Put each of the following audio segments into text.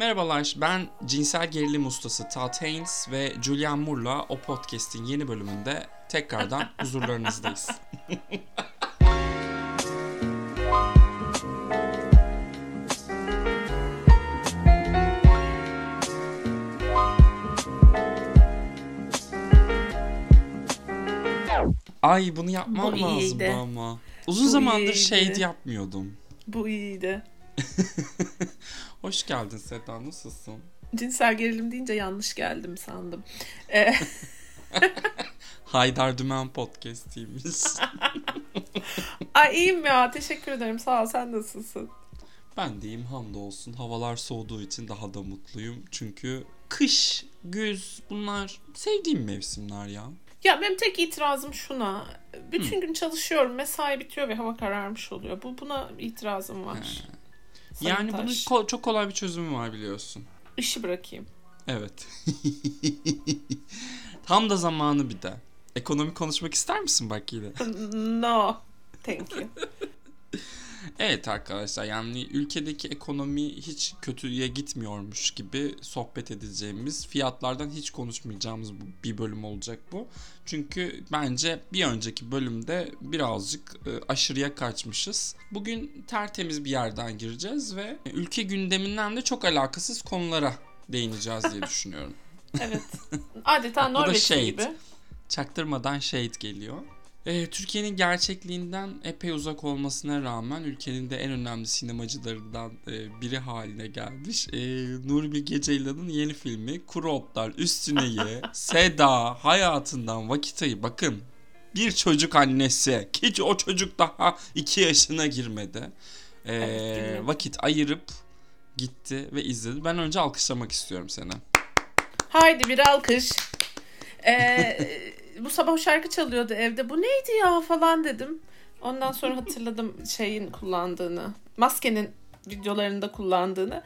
Merhabalar, ben cinsel gerilim ustası Todd Haynes ve Julian Moore'la o podcast'in yeni bölümünde tekrardan huzurlarınızdayız. Ay bunu yapmam Bu lazım iyiydi. ama. Uzun Bu zamandır iyiydi. shade yapmıyordum. Bu iyiydi. Hoş geldin Seda, nasılsın? Cinsel gerilim deyince yanlış geldim sandım. Ee, Haydar Dümen podcast'iymiş. ay iyiyim ya. Teşekkür ederim. Sağ ol. Sen nasılsın? ben deyim hamdolsun. Havalar soğuduğu için daha da mutluyum. Çünkü kış, güz bunlar sevdiğim mevsimler ya. Ya benim tek itirazım şuna. Bütün gün çalışıyorum. Mesai bitiyor ve hava kararmış oluyor. Bu buna itirazım var. Sayın yani bunun ko- çok kolay bir çözümü var biliyorsun. İşi bırakayım. Evet. Tam da zamanı bir de. Ekonomi konuşmak ister misin bak yine? No. Thank you. Evet arkadaşlar yani ülkedeki ekonomi hiç kötüye gitmiyormuş gibi sohbet edeceğimiz fiyatlardan hiç konuşmayacağımız bir bölüm olacak bu. Çünkü bence bir önceki bölümde birazcık e, aşırıya kaçmışız. Bugün tertemiz bir yerden gireceğiz ve ülke gündeminden de çok alakasız konulara değineceğiz diye düşünüyorum. Evet. Adeta Norveç gibi. Çaktırmadan shade geliyor. Ee, Türkiye'nin gerçekliğinden epey uzak olmasına rağmen ülkenin de en önemli sinemacılarından e, biri haline gelmiş. E, Nuri Bilge Ceylan'ın yeni filmi Kuru Otlar Üstüne Ye, Seda hayatından vakit ayı bakın bir çocuk annesi ki o çocuk daha 2 yaşına girmedi. E, Evet, vakit ayırıp gitti ve izledi. Ben önce alkışlamak istiyorum seni. Haydi bir alkış. Ee, bu sabah şarkı çalıyordu evde. Bu neydi ya falan dedim. Ondan sonra hatırladım şeyin kullandığını. Maskenin videolarında kullandığını.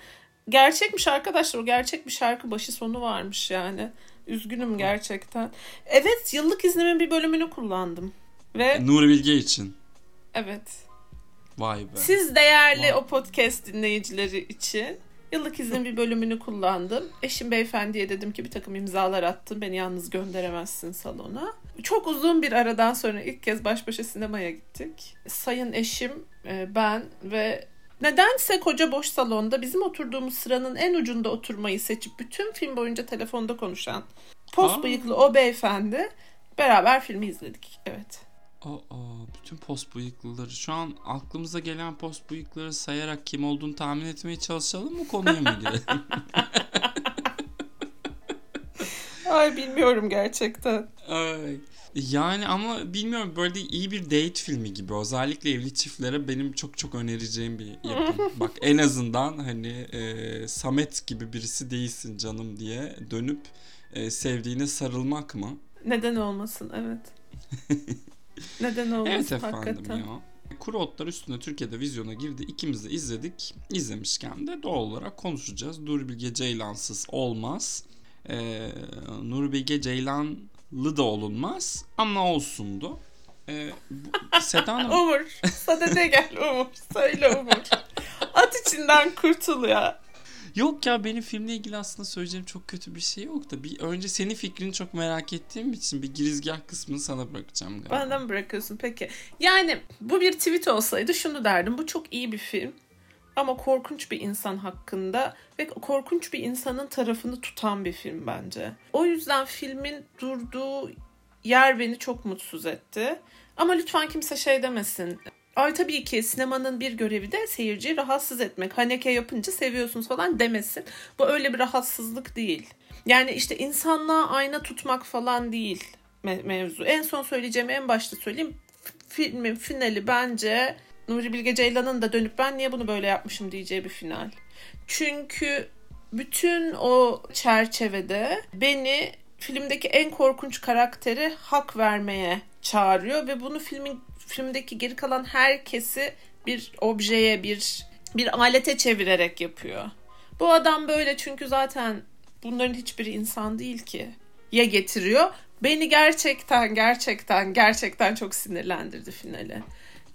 Gerçekmiş arkadaşlar. O gerçek bir şarkı başı sonu varmış yani. Üzgünüm gerçekten. Evet yıllık iznimin bir bölümünü kullandım. Ve Nuri Bilge için. evet. Vay be. Siz değerli Vay. o podcast dinleyicileri için yıllık iznin bir bölümünü kullandım. Eşim beyefendiye dedim ki bir takım imzalar attım. Beni yalnız gönderemezsin salona. Çok uzun bir aradan sonra ilk kez baş başa sinemaya gittik. Sayın eşim, e, ben ve nedense koca boş salonda bizim oturduğumuz sıranın en ucunda oturmayı seçip bütün film boyunca telefonda konuşan pos bıyıklı o beyefendi beraber filmi izledik. Evet. Aa, bütün post bıyıklıları. Şu an aklımıza gelen post bıyıkları sayarak kim olduğunu tahmin etmeye çalışalım mı konuya mı girelim? Ay bilmiyorum gerçekten. Ay. Yani ama bilmiyorum böyle iyi bir date filmi gibi. Özellikle evli çiftlere benim çok çok önereceğim bir yapım. Bak en azından hani e, Samet gibi birisi değilsin canım diye dönüp e, sevdiğine sarılmak mı? Neden olmasın evet. Neden olmasın Evet efendim hakikaten. ya. Kuru Otlar üstüne Türkiye'de vizyona girdi. İkimiz de izledik. İzlemişken de doğal olarak konuşacağız. Nuri Bilge Ceylansız olmaz. Ee, Nuri Bilge Ceylanlı da olunmaz ama olsundu. Ee, bu, Seda Hanım Umur. Sadede gel Umur. Söyle Umur. At içinden kurtul ya. Yok ya benim filmle ilgili aslında söyleyeceğim çok kötü bir şey yok da bir önce senin fikrini çok merak ettiğim için bir girizgah kısmını sana bırakacağım galiba. Benden mi bırakıyorsun peki? Yani bu bir tweet olsaydı şunu derdim. Bu çok iyi bir film. Ama korkunç bir insan hakkında ve korkunç bir insanın tarafını tutan bir film bence. O yüzden filmin durduğu yer beni çok mutsuz etti. Ama lütfen kimse şey demesin. Ay tabii ki sinemanın bir görevi de seyirciyi rahatsız etmek. Haneke yapınca seviyorsunuz falan demesin. Bu öyle bir rahatsızlık değil. Yani işte insanlığa ayna tutmak falan değil me- mevzu. En son söyleyeceğimi en başta söyleyeyim. Filmin finali bence Nuri Bilge Ceylan'ın da dönüp ben niye bunu böyle yapmışım diyeceği bir final. Çünkü bütün o çerçevede beni filmdeki en korkunç karakteri hak vermeye çağırıyor ve bunu filmin filmdeki geri kalan herkesi bir objeye, bir bir alete çevirerek yapıyor. Bu adam böyle çünkü zaten bunların hiçbiri insan değil ki. Ya getiriyor. Beni gerçekten gerçekten gerçekten çok sinirlendirdi finali.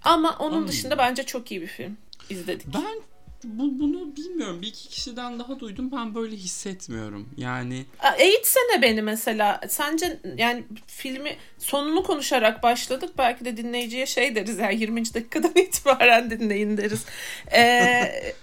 Ama onun Hmm. dışında bence çok iyi bir film izledik. Ben bu, bunu bilmiyorum. Bir iki kişiden daha duydum. Ben böyle hissetmiyorum. Yani Eğitsene beni mesela. Sence yani filmi sonunu konuşarak başladık. Belki de dinleyiciye şey deriz yani 20. dakikadan itibaren dinleyin deriz. Ee,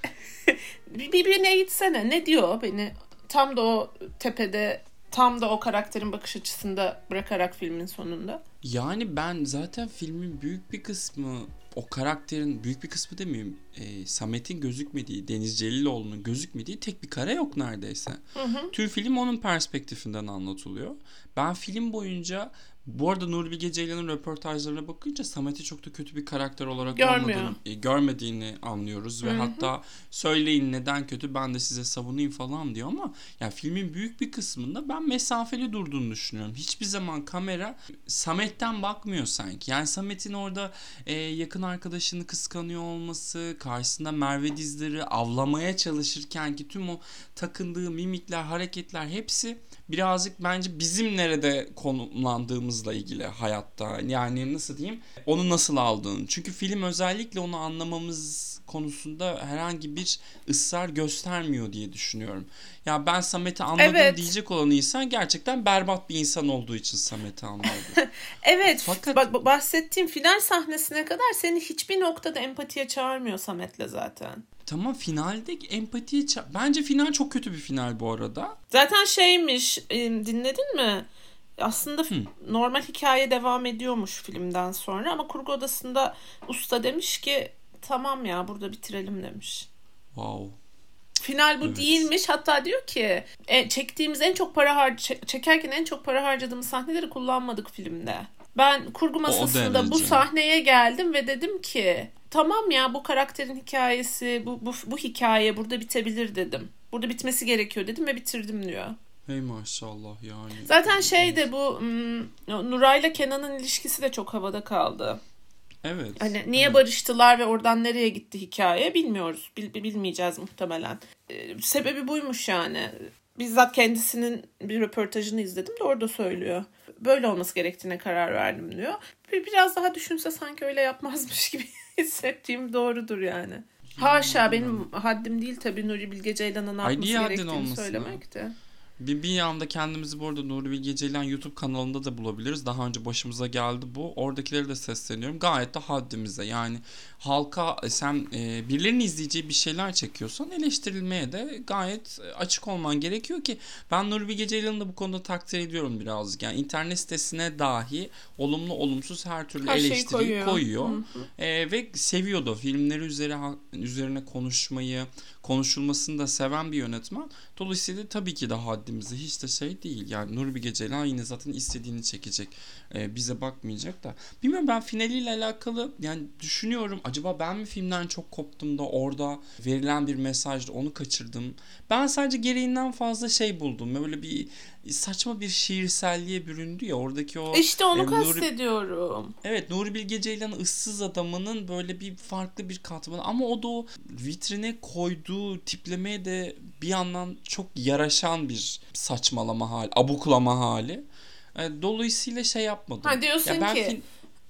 bir, bir beni eğitsene. Ne diyor beni tam da o tepede tam da o karakterin bakış açısında bırakarak filmin sonunda. yani ben zaten filmin büyük bir kısmı o karakterin büyük bir kısmı demeyeyim e, Samet'in gözükmediği Deniz Celiloğlu'nun gözükmediği tek bir kare yok neredeyse. Hı hı. Tüm film onun perspektifinden anlatılıyor. Ben film boyunca bu arada Nuri Bilge Ceylan'ın röportajlarına bakınca Samet'i çok da kötü bir karakter olarak Görmüyor. olmadığını, e, görmediğini anlıyoruz ve Hı hı. hatta söyleyin neden kötü ben de size savunayım falan diyor ama ya filmin büyük bir kısmında ben mesafeli durduğunu düşünüyorum. Hiçbir zaman kamera Samet'ten bakmıyor sanki. Yani Samet'in orada e, yakın arkadaşını kıskanıyor olması, karşısında Merve Dizdar'ı avlamaya çalışırken ki tüm o takındığı mimikler, hareketler hepsi birazcık bence bizim nerede konumlandığımızla ilgili hayatta. Yani nasıl diyeyim? Onu nasıl aldığın. Çünkü film özellikle onu anlamamız konusunda herhangi bir ısrar göstermiyor diye düşünüyorum. Ya ben Samet'i anladım Evet. diyecek olan insan gerçekten berbat bir insan olduğu için Samet'i anladı. Evet. Fakat- Bak bahsettiğim final sahnesine kadar seni hiçbir noktada empatiye çağırmıyor Samet'le zaten. Tamam finalde empatiye ça- Bence final çok kötü bir final bu arada. Zaten şeymiş e, dinledin mi? Aslında f- normal hikaye devam ediyormuş filmden sonra ama kurgu odasında usta demiş ki tamam ya burada bitirelim demiş. Wow. Final bu Evet. değilmiş. Hatta diyor ki e, çektiğimiz en çok para har çe- çekerken en çok para harcadığımız sahneleri kullanmadık filmde. Ben kurgu masasında bu sahneye geldim ve dedim ki tamam ya bu karakterin hikayesi bu, bu, bu hikaye burada bitebilir dedim. Burada bitmesi gerekiyor dedim ve bitirdim diyor. Hey maşallah yani. Zaten şey de bu hmm, Nuray'la Kenan'ın ilişkisi de çok havada kaldı. Evet. Hani niye evet. barıştılar ve oradan nereye gitti hikaye bilmiyoruz. Bil- bilmeyeceğiz muhtemelen. Ee, sebebi buymuş yani. Bizzat kendisinin bir röportajını izledim de orada söylüyor. Böyle olması gerektiğine karar verdim diyor. Bir, biraz daha düşünse sanki öyle yapmazmış gibi hissettiğim doğrudur yani. Haşa benim haddim değil tabii Nuri Bilge Ay, yapması gerektiğini söylemek de. Bir, bir yanda kendimizi bu arada Nuri Bilge Ceylan YouTube kanalında da bulabiliriz. Daha önce başımıza geldi bu. Oradakileri de sesleniyorum. Gayet de haddimize. Yani halka e, sen e, birilerinin izleyeceği bir şeyler çekiyorsan eleştirilmeye de gayet e, açık olman gerekiyor ki ben Nuri Bilge Ceylan'ı da bu konuda takdir ediyorum birazcık. Yani internet sitesine dahi olumlu olumsuz her türlü Her şeyi eleştiriyi koyuyor. koyuyor. Hı hı. E, ve seviyor da filmleri üzeri, üzerine konuşmayı, konuşulmasını da seven bir yönetmen. Dolayısıyla tabii ki de haddimize hiç de şey değil. Yani Nuri Bilge Ceylan yine zaten istediğini çekecek. E, bize bakmayacak da. Bilmiyorum ben finaliyle alakalı yani düşünüyorum. Acaba ben mi filmden çok koptum da orada verilen bir mesajda onu kaçırdım. Ben sadece gereğinden fazla şey buldum. Böyle bir saçma bir şiirselliğe büründü ya oradaki o İşte onu e, Nuri- kastediyorum. Evet Nuri Bilge Ceylan ıssız adamının böyle bir farklı bir katmanı ama o da o vitrine koyduğu tiplemeye de bir yandan çok yaraşan bir saçmalama hali, abuklama hali. E, Dolayısıyla şey yapmadım. Ha diyorsun Ya ben ki film-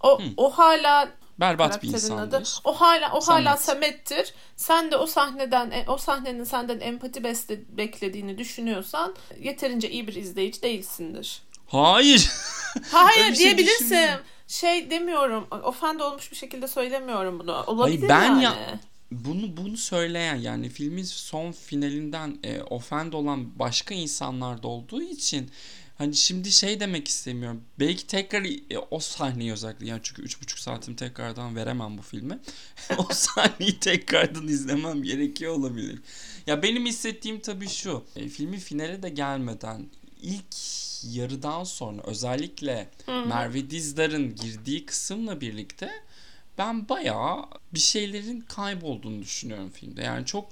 o Hı. o hala berbat bir insandır. adı. O hala o hala Samet. Samet'tir. Sen de o sahneden e, o sahnenin senden empati besle, beklediğini düşünüyorsan yeterince iyi bir izleyici değilsindir. Hayır. Hayır şey diyebilirsin. düşünmüyorum. Şey demiyorum. Ofende olmuş bir şekilde söylemiyorum bunu. Olabilir ben yani. ya- bunu bunu söyleyen yani filmin son finalinden e, offend olan başka insanlar da olduğu için hani şimdi şey demek istemiyorum. Belki tekrar e, o sahneyi özellikle yani çünkü üç buçuk saatim tekrardan veremem bu filme. o sahneyi tekrardan izlemem gerekiyor olabilir. Ya benim hissettiğim tabii şu. E, filmin finale de gelmeden ilk yarıdan sonra özellikle Merve Dizdar'ın girdiği kısımla birlikte ben bayağı bir şeylerin kaybolduğunu düşünüyorum filmde. Yani çok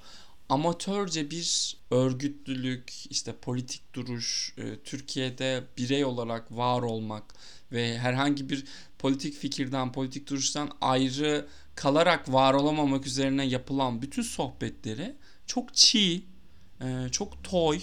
amatörce bir örgütlülük, işte politik duruş, e, Türkiye'de birey olarak var olmak ve herhangi bir politik fikirden, politik duruştan ayrı kalarak var olamamak üzerine yapılan bütün sohbetleri çok çiğ, e, çok toy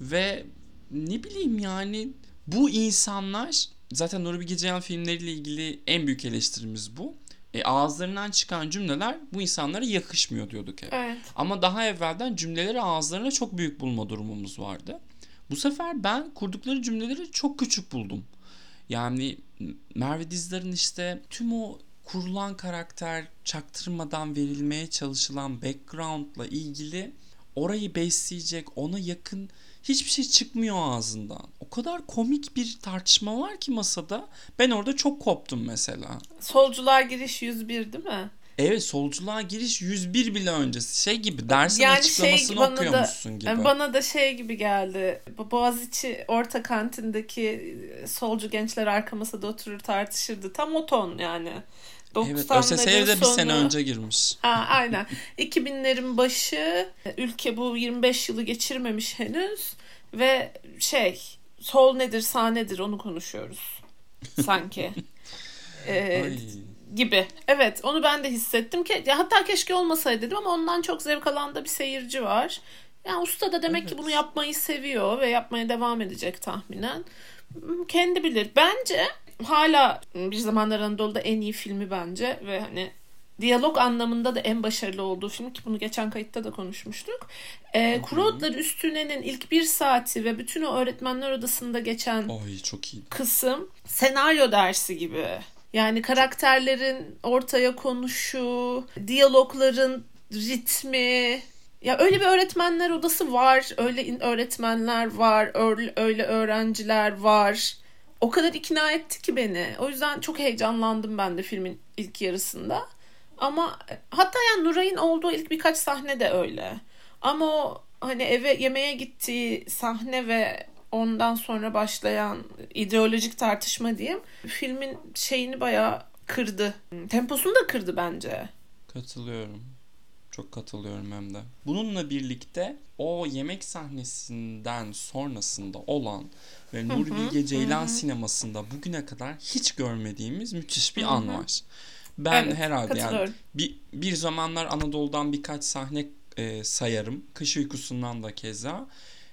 ve ne bileyim yani bu insanlar zaten Nuri Bilge Ceylan filmleriyle ilgili en büyük eleştirimiz bu E, ağızlarından çıkan cümleler bu insanlara yakışmıyor diyorduk hep. Evet. Ama daha evvelden cümleleri ağızlarına çok büyük bulma durumumuz vardı. Bu sefer ben kurdukları cümleleri çok küçük buldum. Yani Merve Dizdar'ın işte tüm o kurulan karakter çaktırmadan verilmeye çalışılan background'la ilgili orayı besleyecek ona yakın hiçbir şey çıkmıyor ağzından. Kadar komik bir tartışma var ki masada. Ben orada çok koptum mesela. Solculuğa giriş 101 değil mi? Evet solculuğa giriş 101 bile öncesi. Şey gibi dersin Yani açıklamasını şey bana da- okuyormuşsun gibi. Yani Bana da şey gibi geldi. Boğaziçi orta kantindeki solcu gençler arka masada oturur tartışırdı. Tam o ton yani. Evet 90'ların ÖSS'ye de bir sene önce girmiş. Ha, aynen. 2000'lerin başı ülke bu 25 yılı geçirmemiş henüz ve şey sol nedir sağ nedir onu konuşuyoruz sanki. Ee, gibi. Evet onu ben de hissettim ki hatta keşke olmasaydı dedim ama ondan çok zevk alan da bir seyirci var. Yani usta da demek ki Evet. bunu yapmayı seviyor ve yapmaya devam edecek tahminen. Kendi bilir. Bence hala bir zamanlar Anadolu'da en iyi filmi bence ve hani diyalog anlamında da en başarılı olduğu film ki bunu geçen kayıtta da konuşmuştuk. Ee, Kuru Otlar Üstüne'nin ilk bir saati ve bütün o öğretmenler odasında geçen Ay çok iyi. kısım senaryo dersi gibi. Yani karakterlerin ortaya konuşu, diyalogların ritmi. Ya öyle bir öğretmenler odası var, öyle öğretmenler var, öyle, öyle öğrenciler var. O kadar ikna etti ki beni. O yüzden çok heyecanlandım ben de filmin ilk yarısında. Ama hatta yani Nuray'ın olduğu ilk birkaç sahne de öyle. Ama o hani eve yemeğe gittiği sahne ve ondan sonra başlayan ideolojik tartışma diyeyim filmin şeyini bayağı kırdı. Temposunu da kırdı bence. Katılıyorum. Çok katılıyorum hem de. Bununla birlikte o yemek sahnesinden sonrasında olan ve Nuri Bilge Ceylan sinemasında bugüne kadar hiç görmediğimiz müthiş bir an var. Ben Evet, herhalde yani bir, bir zamanlar Anadolu'dan birkaç sahne e, sayarım. Kış uykusundan da keza.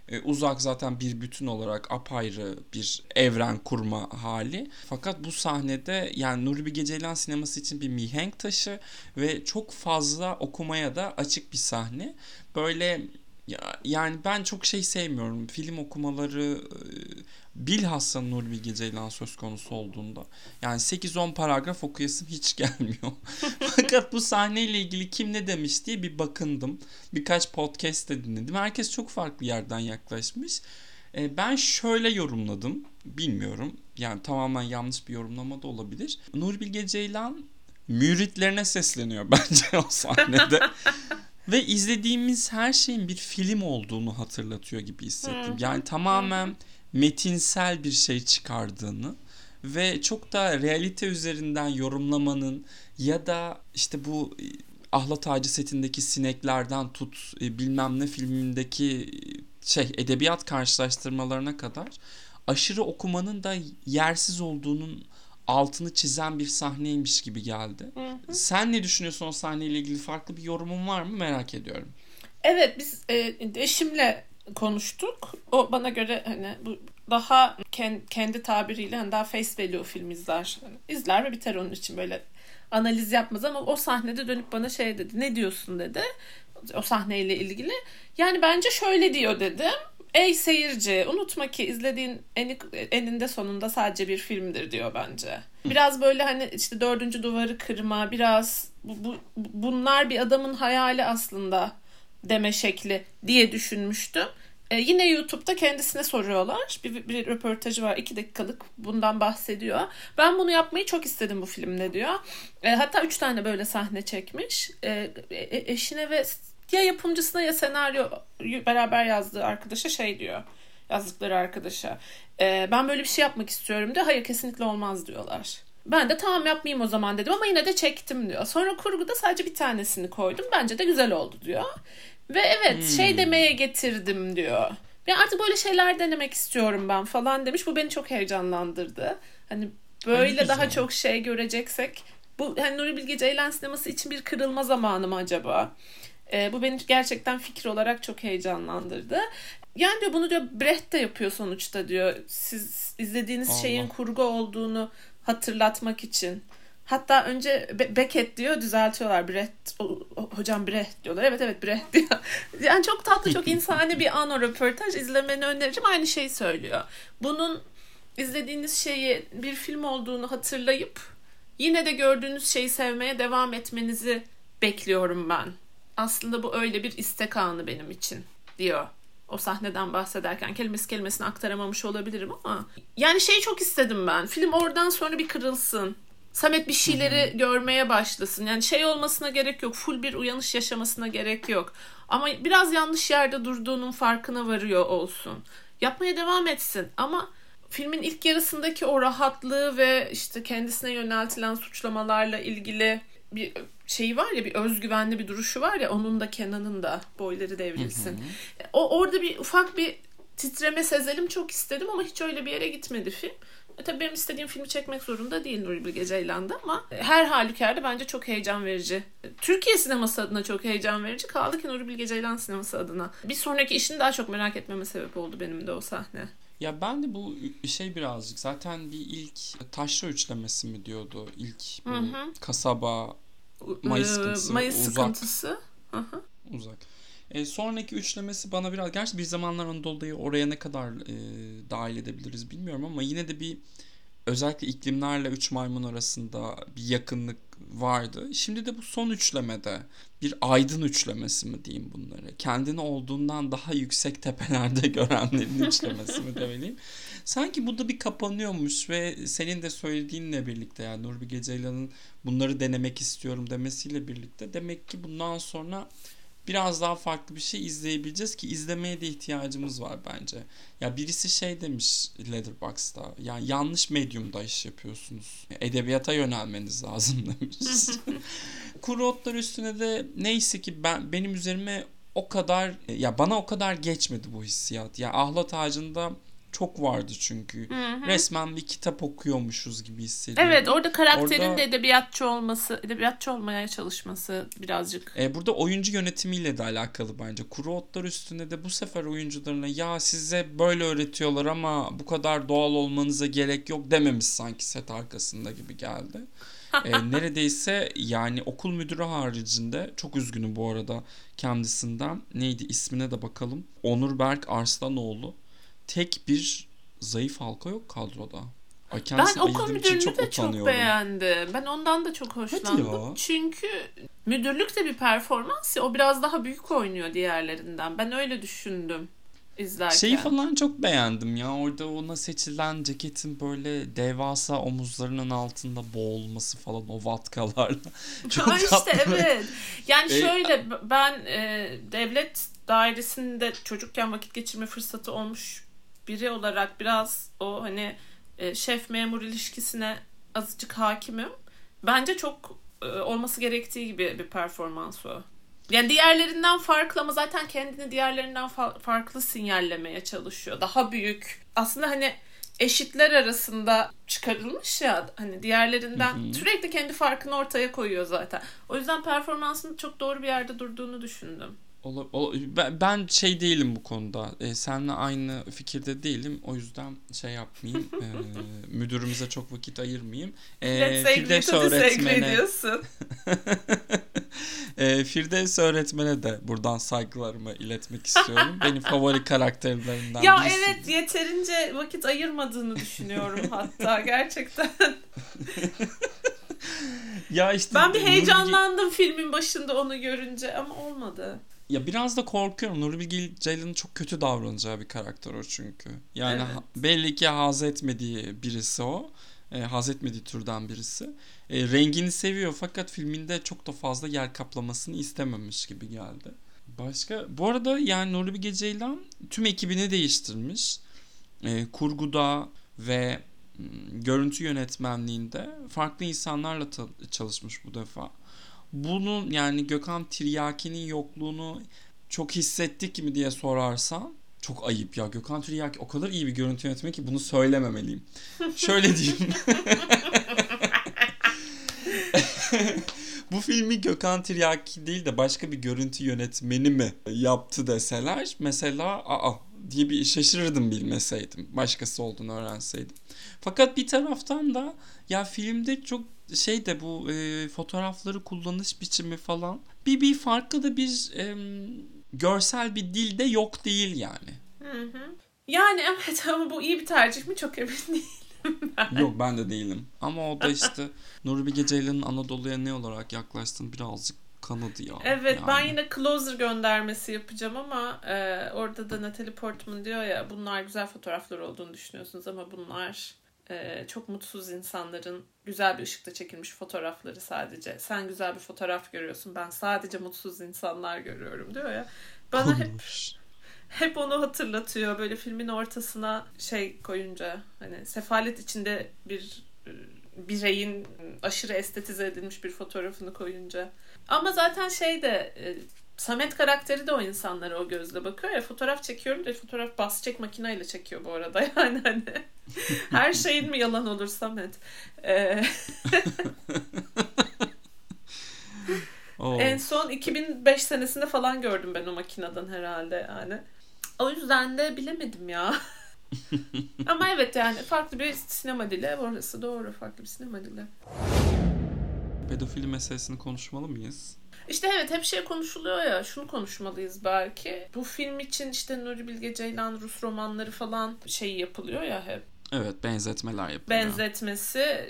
E, uzak zaten bir bütün olarak apayrı bir evren kurma hali. Fakat bu sahnede yani Nuri Bilge Ceylan sineması için bir mihenk taşı ve çok fazla okumaya da açık bir sahne. Böyle ya, yani ben çok şey sevmiyorum. Film okumaları e, bilhassa Nuri Bilge Ceylan söz konusu olduğunda. Yani 8-10 paragraf okuyasım hiç gelmiyor. Fakat bu sahneyle ilgili kim ne demiş diye bir bakındım. Birkaç podcast de dinledim. Herkes çok farklı yerden yaklaşmış. E, ben şöyle yorumladım. Bilmiyorum. Yani tamamen yanlış bir yorumlama da olabilir. Nuri Bilge Ceylan müritlerine sesleniyor bence o sahnede. Ve izlediğimiz her şeyin bir film olduğunu hatırlatıyor gibi hissettim. Yani tamamen metinsel bir şey çıkardığını ve çok da realite üzerinden yorumlamanın ya da işte bu e, Ahlat Ağacı setindeki sineklerden tut e, bilmem ne filmindeki e, şey edebiyat karşılaştırmalarına kadar aşırı okumanın da yersiz olduğunun altını çizen bir sahneymiş gibi geldi. Sen ne düşünüyorsun o sahneyle ilgili farklı bir yorumun var mı merak ediyorum. Evet biz e, eşimle konuştuk. O bana göre hani bu daha kendi, tabiriyle hani daha face value film izler. Hani izler ve biter onun için böyle analiz yapmaz ama o sahnede dönüp bana şey dedi. Ne diyorsun dedi. O sahneyle ilgili. Yani bence şöyle diyor dedim. Ey seyirci unutma ki izlediğin eni, eninde sonunda sadece bir filmdir diyor bence. Biraz böyle hani işte dördüncü duvarı kırma biraz bu, bu, bunlar bir adamın hayali aslında deme şekli diye düşünmüştüm. Ee, yine YouTube'da kendisine soruyorlar. Bir, bir röportajı var iki dakikalık bundan bahsediyor. Ben bunu yapmayı çok istedim bu filmde diyor. Ee, hatta üç tane böyle sahne çekmiş. Ee, e- eşine ve ya yapımcısına ya senaryo beraber yazdığı arkadaşa şey diyor. Yazdıkları arkadaşa. "Ee, ben böyle bir şey yapmak istiyorum diyor. Hayır kesinlikle olmaz diyorlar. Ben de tamam yapmayayım o zaman dedim ama yine de çektim diyor. Sonra kurguda sadece bir tanesini koydum. Bence de güzel oldu diyor. Ve evet şey demeye getirdim diyor. Ben artık böyle şeyler denemek istiyorum ben falan demiş. Bu beni çok heyecanlandırdı. Hani böyle daha çok şey göreceksek bu hani Nuri Bilge Ceylan sineması için bir kırılma zamanı mı acaba? Ee, bu beni gerçekten fikir olarak çok heyecanlandırdı. Yani diyor bunu diyor Brecht de yapıyor sonuçta diyor. Siz izlediğiniz Allah. şeyin kurgu olduğunu hatırlatmak için. Hatta önce Be- Beckett diyor düzeltiyorlar. O- hocam Brett diyorlar. Evet evet Brett diyor. Yani çok tatlı çok insani bir an o röportaj. izlemeni öneririm. Aynı şeyi söylüyor. Bunun izlediğiniz şeyi bir film olduğunu hatırlayıp yine de gördüğünüz şeyi sevmeye devam etmenizi bekliyorum ben. Aslında bu öyle bir istek anı benim için diyor. O sahneden bahsederken kelimesi kelimesini aktaramamış olabilirim ama yani şeyi çok istedim ben. Film oradan sonra bir kırılsın. Samet bir şeyleri görmeye başlasın. Yani şey olmasına gerek yok. Full bir uyanış yaşamasına gerek yok. Ama biraz yanlış yerde durduğunun farkına varıyor olsun. Yapmaya devam etsin ama filmin ilk yarısındaki o rahatlığı ve işte kendisine yöneltilen suçlamalarla ilgili bir şeyi var ya bir özgüvenli bir duruşu var ya onun da Kenan'ın da boyları devrilsin. O orada bir ufak bir titreme sezelim çok istedim ama hiç öyle bir yere gitmedi film. E tabii benim istediğim filmi çekmek zorunda değil Nuri Bilge Ceylan'da ama her halükarda bence çok heyecan verici. Türkiye sineması adına çok heyecan verici. Kaldı ki Nuri Bilge Ceylan sineması adına. Bir sonraki işini daha çok merak etmeme sebep oldu benim de o sahne. Ya ben de bu şey birazcık zaten bir ilk taşra üçlemesi mi diyordu ilk Hı hı. kasaba Mayıs sıkıntısı, Mayıs uzak. sıkıntısı. Hı hı. uzak. E, sonraki üçlemesi bana biraz gerçi bir zamanlar Anadolu'yu oraya ne kadar e, dahil edebiliriz bilmiyorum ama yine de bir özellikle iklimlerle üç maymun arasında bir yakınlık vardı. Şimdi de bu son üçlemede bir aydın üçlemesi mi diyeyim bunları. Kendini olduğundan daha yüksek tepelerde görenlerin üçlemesi mi demeliyim. Sanki bu da bir kapanıyormuş ve senin de söylediğinle birlikte yani Nurbi Geceylan'ın bunları denemek istiyorum demesiyle birlikte demek ki bundan sonra biraz daha farklı bir şey izleyebileceğiz ki izlemeye de ihtiyacımız var bence. Ya birisi şey demiş Letterboxd'da. Ya yanlış medyumda iş yapıyorsunuz. Edebiyata yönelmeniz lazım demiş. Kuru otlar üstüne de neyse ki ben benim üzerime o kadar ya bana o kadar geçmedi bu hissiyat. Ya ahlat ağacında çok vardı çünkü. Resmen bir kitap okuyormuşuz gibi hissediyorum. Evet orada karakterin Orada- de edebiyatçı olması, edebiyatçı olmaya çalışması birazcık. E, burada oyuncu yönetimiyle de alakalı bence. Kuru otlar üstünde de bu sefer oyuncularına ya size böyle öğretiyorlar ama bu kadar doğal olmanıza gerek yok dememiş sanki set arkasında gibi geldi. E, neredeyse yani okul müdürü haricinde çok üzgünüm bu arada kendisinden. Neydi ismine de bakalım. Onur Berk Arslanoğlu. Tek bir zayıf halka yok kadroda. Ay, Ben okul müdürünü de çok beğendim. Ben ondan da çok hoşlandım. Çünkü müdürlük de bir performans ya o biraz daha büyük oynuyor diğerlerinden. Ben öyle düşündüm izlerken. Şeyi falan çok beğendim ya. Orada ona seçilen ceketin böyle devasa omuzlarının altında boğulması falan o vatkalarla. Çok Ha işte evet. Yani E, şöyle ben e, devlet dairesinde çocukken vakit geçirme fırsatı olmuş biri olarak biraz o hani e, şef memur ilişkisine azıcık hakimim. Bence çok e, olması gerektiği gibi bir performans o. Yani diğerlerinden farklı ama zaten kendini diğerlerinden fa- farklı sinyallemeye çalışıyor. Daha büyük. Aslında hani eşitler arasında çıkarılmış ya hani diğerlerinden Hı hı. sürekli kendi farkını ortaya koyuyor zaten. O yüzden performansının çok doğru bir yerde durduğunu düşündüm. Ola- ola- ben, ben şey değilim bu konuda. E, seninle aynı fikirde değilim. O yüzden şey yapmayayım. e, müdürümüze çok vakit ayırmayayım. E, Firdevs öğretmene, e, Firdevs öğretmene de buradan saygılarımı iletmek istiyorum. Benim favori karakterlerimden Ya birisi. evet yeterince vakit ayırmadığını düşünüyorum hatta gerçekten. Ya işte Ben bir Nuri heyecanlandım filmin başında onu görünce ama olmadı. Ya biraz da korkuyorum. Nuri Bilge Ceylan'ın çok kötü davranacağı bir karakter o çünkü. Yani Evet. ha- belli ki haz etmediği birisi o. E, haz etmediği türden birisi. E, rengini seviyor fakat filminde çok da fazla yer kaplamasını istememiş gibi geldi. Başka bu arada yani Nuri Bilge Ceylan tüm ekibini değiştirmiş. E, kurguda ve m, görüntü yönetmenliğinde farklı insanlarla çalışmış bu defa. Bunun yani Gökhan Tiryaki'nin yokluğunu çok hissettik mi diye sorarsan çok ayıp ya. Gökhan Tiryaki o kadar iyi bir görüntü yönetmeni ki bunu söylememeliyim. Şöyle diyeyim. Bu filmi Gökhan Tiryaki değil de başka bir görüntü yönetmeni mi yaptı deseler mesela aa diye bir şaşırırdım bilmeseydim. Başkası olduğunu öğrenseydim. Fakat bir taraftan da ya filmde çok şey de bu e, fotoğrafları kullanış biçimi falan bir bir farklı da bir e, görsel bir dilde yok değil yani. Hı hı. Yani evet ama bu iyi bir tercih mi çok emin değilim ben. Yok ben de değilim. Ama o da işte Nuri Bilge Ceylan'ın Anadolu'ya ne olarak yaklaştığını birazcık kanadı ya. Evet yani. ben yine Closer göndermesi yapacağım ama e, orada da Natalie Portman diyor ya bunlar güzel fotoğraflar olduğunu düşünüyorsunuz ama bunlar e, çok mutsuz insanların güzel bir ışıkta çekilmiş fotoğrafları sadece. Sen güzel bir fotoğraf görüyorsun ben sadece mutsuz insanlar görüyorum diyor ya. Bana hep hep onu hatırlatıyor böyle filmin ortasına şey koyunca hani sefalet içinde bir e, bireyin aşırı estetize edilmiş bir fotoğrafını koyunca. Ama zaten şey de e, Samet karakteri de o insanlara o gözle bakıyor ya fotoğraf çekiyorum diye fotoğraf bas çek makineyle çekiyor bu arada yani hani her şeyin mi yalan olur Samet? Ee. En son 2005 senesinde falan gördüm ben o makineden herhalde yani. O yüzden de bilemedim ya. Ama evet yani farklı bir sinema dili orası doğru farklı bir sinema dili. Pedofili meselesini konuşmalı mıyız? İşte evet hep şey konuşuluyor ya şunu konuşmalıyız belki. Bu film için işte Nuri Bilge Ceylan Rus romanları falan şey yapılıyor ya hep. Evet benzetmeler yapılıyor. benzetmesi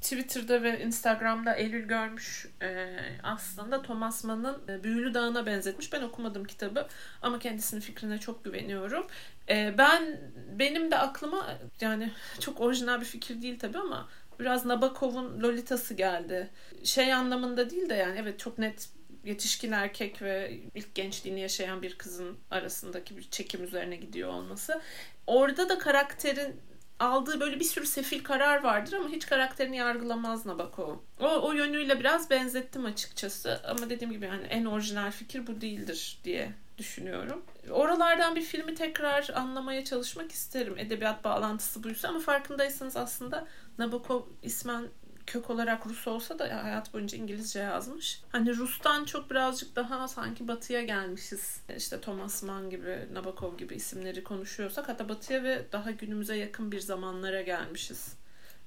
Twitter'da ve Instagram'da Eylül görmüş e, aslında Thomas Mann'ın e, Büyülü Dağı'na benzetmiş. Ben okumadım kitabı ama kendisinin fikrine çok güveniyorum. E, ben benim de aklıma yani çok orijinal bir fikir değil tabii ama biraz Nabokov'un Lolita'sı geldi. Şey anlamında değil de yani evet çok net yetişkin erkek ve ilk gençliğini yaşayan bir kızın arasındaki bir çekim üzerine gidiyor olması. Orada da karakterin aldığı böyle bir sürü sefil karar vardır ama hiç karakterini yargılamaz Nabokov. O, o yönüyle biraz benzettim açıkçası ama dediğim gibi hani en orijinal fikir bu değildir diye düşünüyorum. Oralardan bir filmi tekrar anlamaya çalışmak isterim. Edebiyat bağlantısı buysa ama farkındaysanız aslında Nabokov ismen kök olarak Rus olsa da hayat boyunca İngilizce yazmış. Hani Rus'tan çok birazcık daha sanki batıya gelmişiz. İşte Thomas Mann gibi, Nabokov gibi isimleri konuşuyorsak hatta batıya ve daha günümüze yakın bir zamanlara gelmişiz.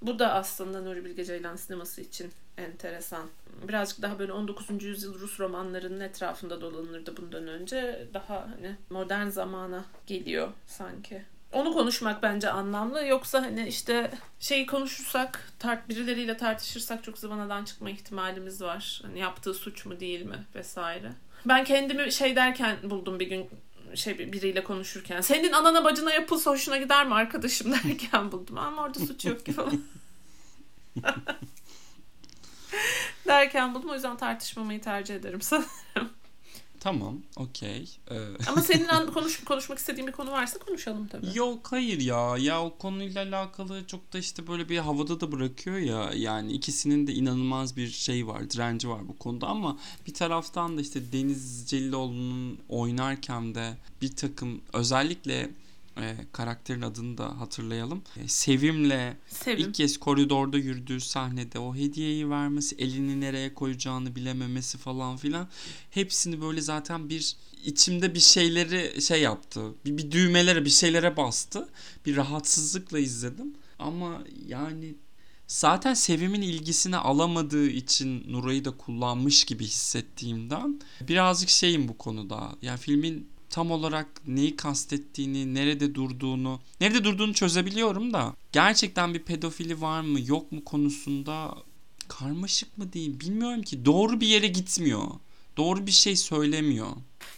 Bu da aslında Nuri Bilge Ceylan sineması için enteresan. Birazcık daha böyle 19. yüzyıl Rus romanlarının etrafında dolanırdı bundan önce. Daha hani modern zamana geliyor sanki. Onu konuşmak bence anlamlı. Yoksa hani işte şeyi konuşursak, tart birileriyle tartışırsak çok zıvanadan çıkma ihtimalimiz var. Hani yaptığı suç mu değil mi vesaire. Ben kendimi şey derken buldum bir gün şey biriyle konuşurken. Senin anana bacına yapılsa hoşuna gider mi arkadaşım derken buldum. Ama orada suç yok ki falan. derken buldum. O yüzden tartışmamayı tercih ederim sanırım. Tamam, okey. Ee, Ama senin konuş konuşmak istediğin bir konu varsa konuşalım tabii. Yok hayır ya. Ya o konuyla alakalı çok da işte böyle bir havada da bırakıyor ya. Yani ikisinin de inanılmaz bir şey var, direnci var bu konuda ama bir taraftan da işte Deniz Celiloğlu'nun oynarken de bir takım özellikle e, karakterin adını da hatırlayalım. E, Sevim'le Sevim. İlk kez koridorda yürüdüğü sahnede o hediyeyi vermesi, elini nereye koyacağını bilememesi falan filan hepsini böyle zaten bir içimde bir şeyleri şey yaptı. Bir, bir düğmelere, bir şeylere bastı. Bir rahatsızlıkla izledim. Ama yani zaten Sevim'in ilgisini alamadığı için Nuray'ı da kullanmış gibi hissettiğimden birazcık şeyim bu konuda. Yani filmin tam olarak neyi kastettiğini, nerede durduğunu, nerede durduğunu çözebiliyorum da gerçekten bir pedofili var mı, yok mu konusunda karmaşık mı diyeyim bilmiyorum ki. Doğru bir yere gitmiyor. Doğru bir şey söylemiyor.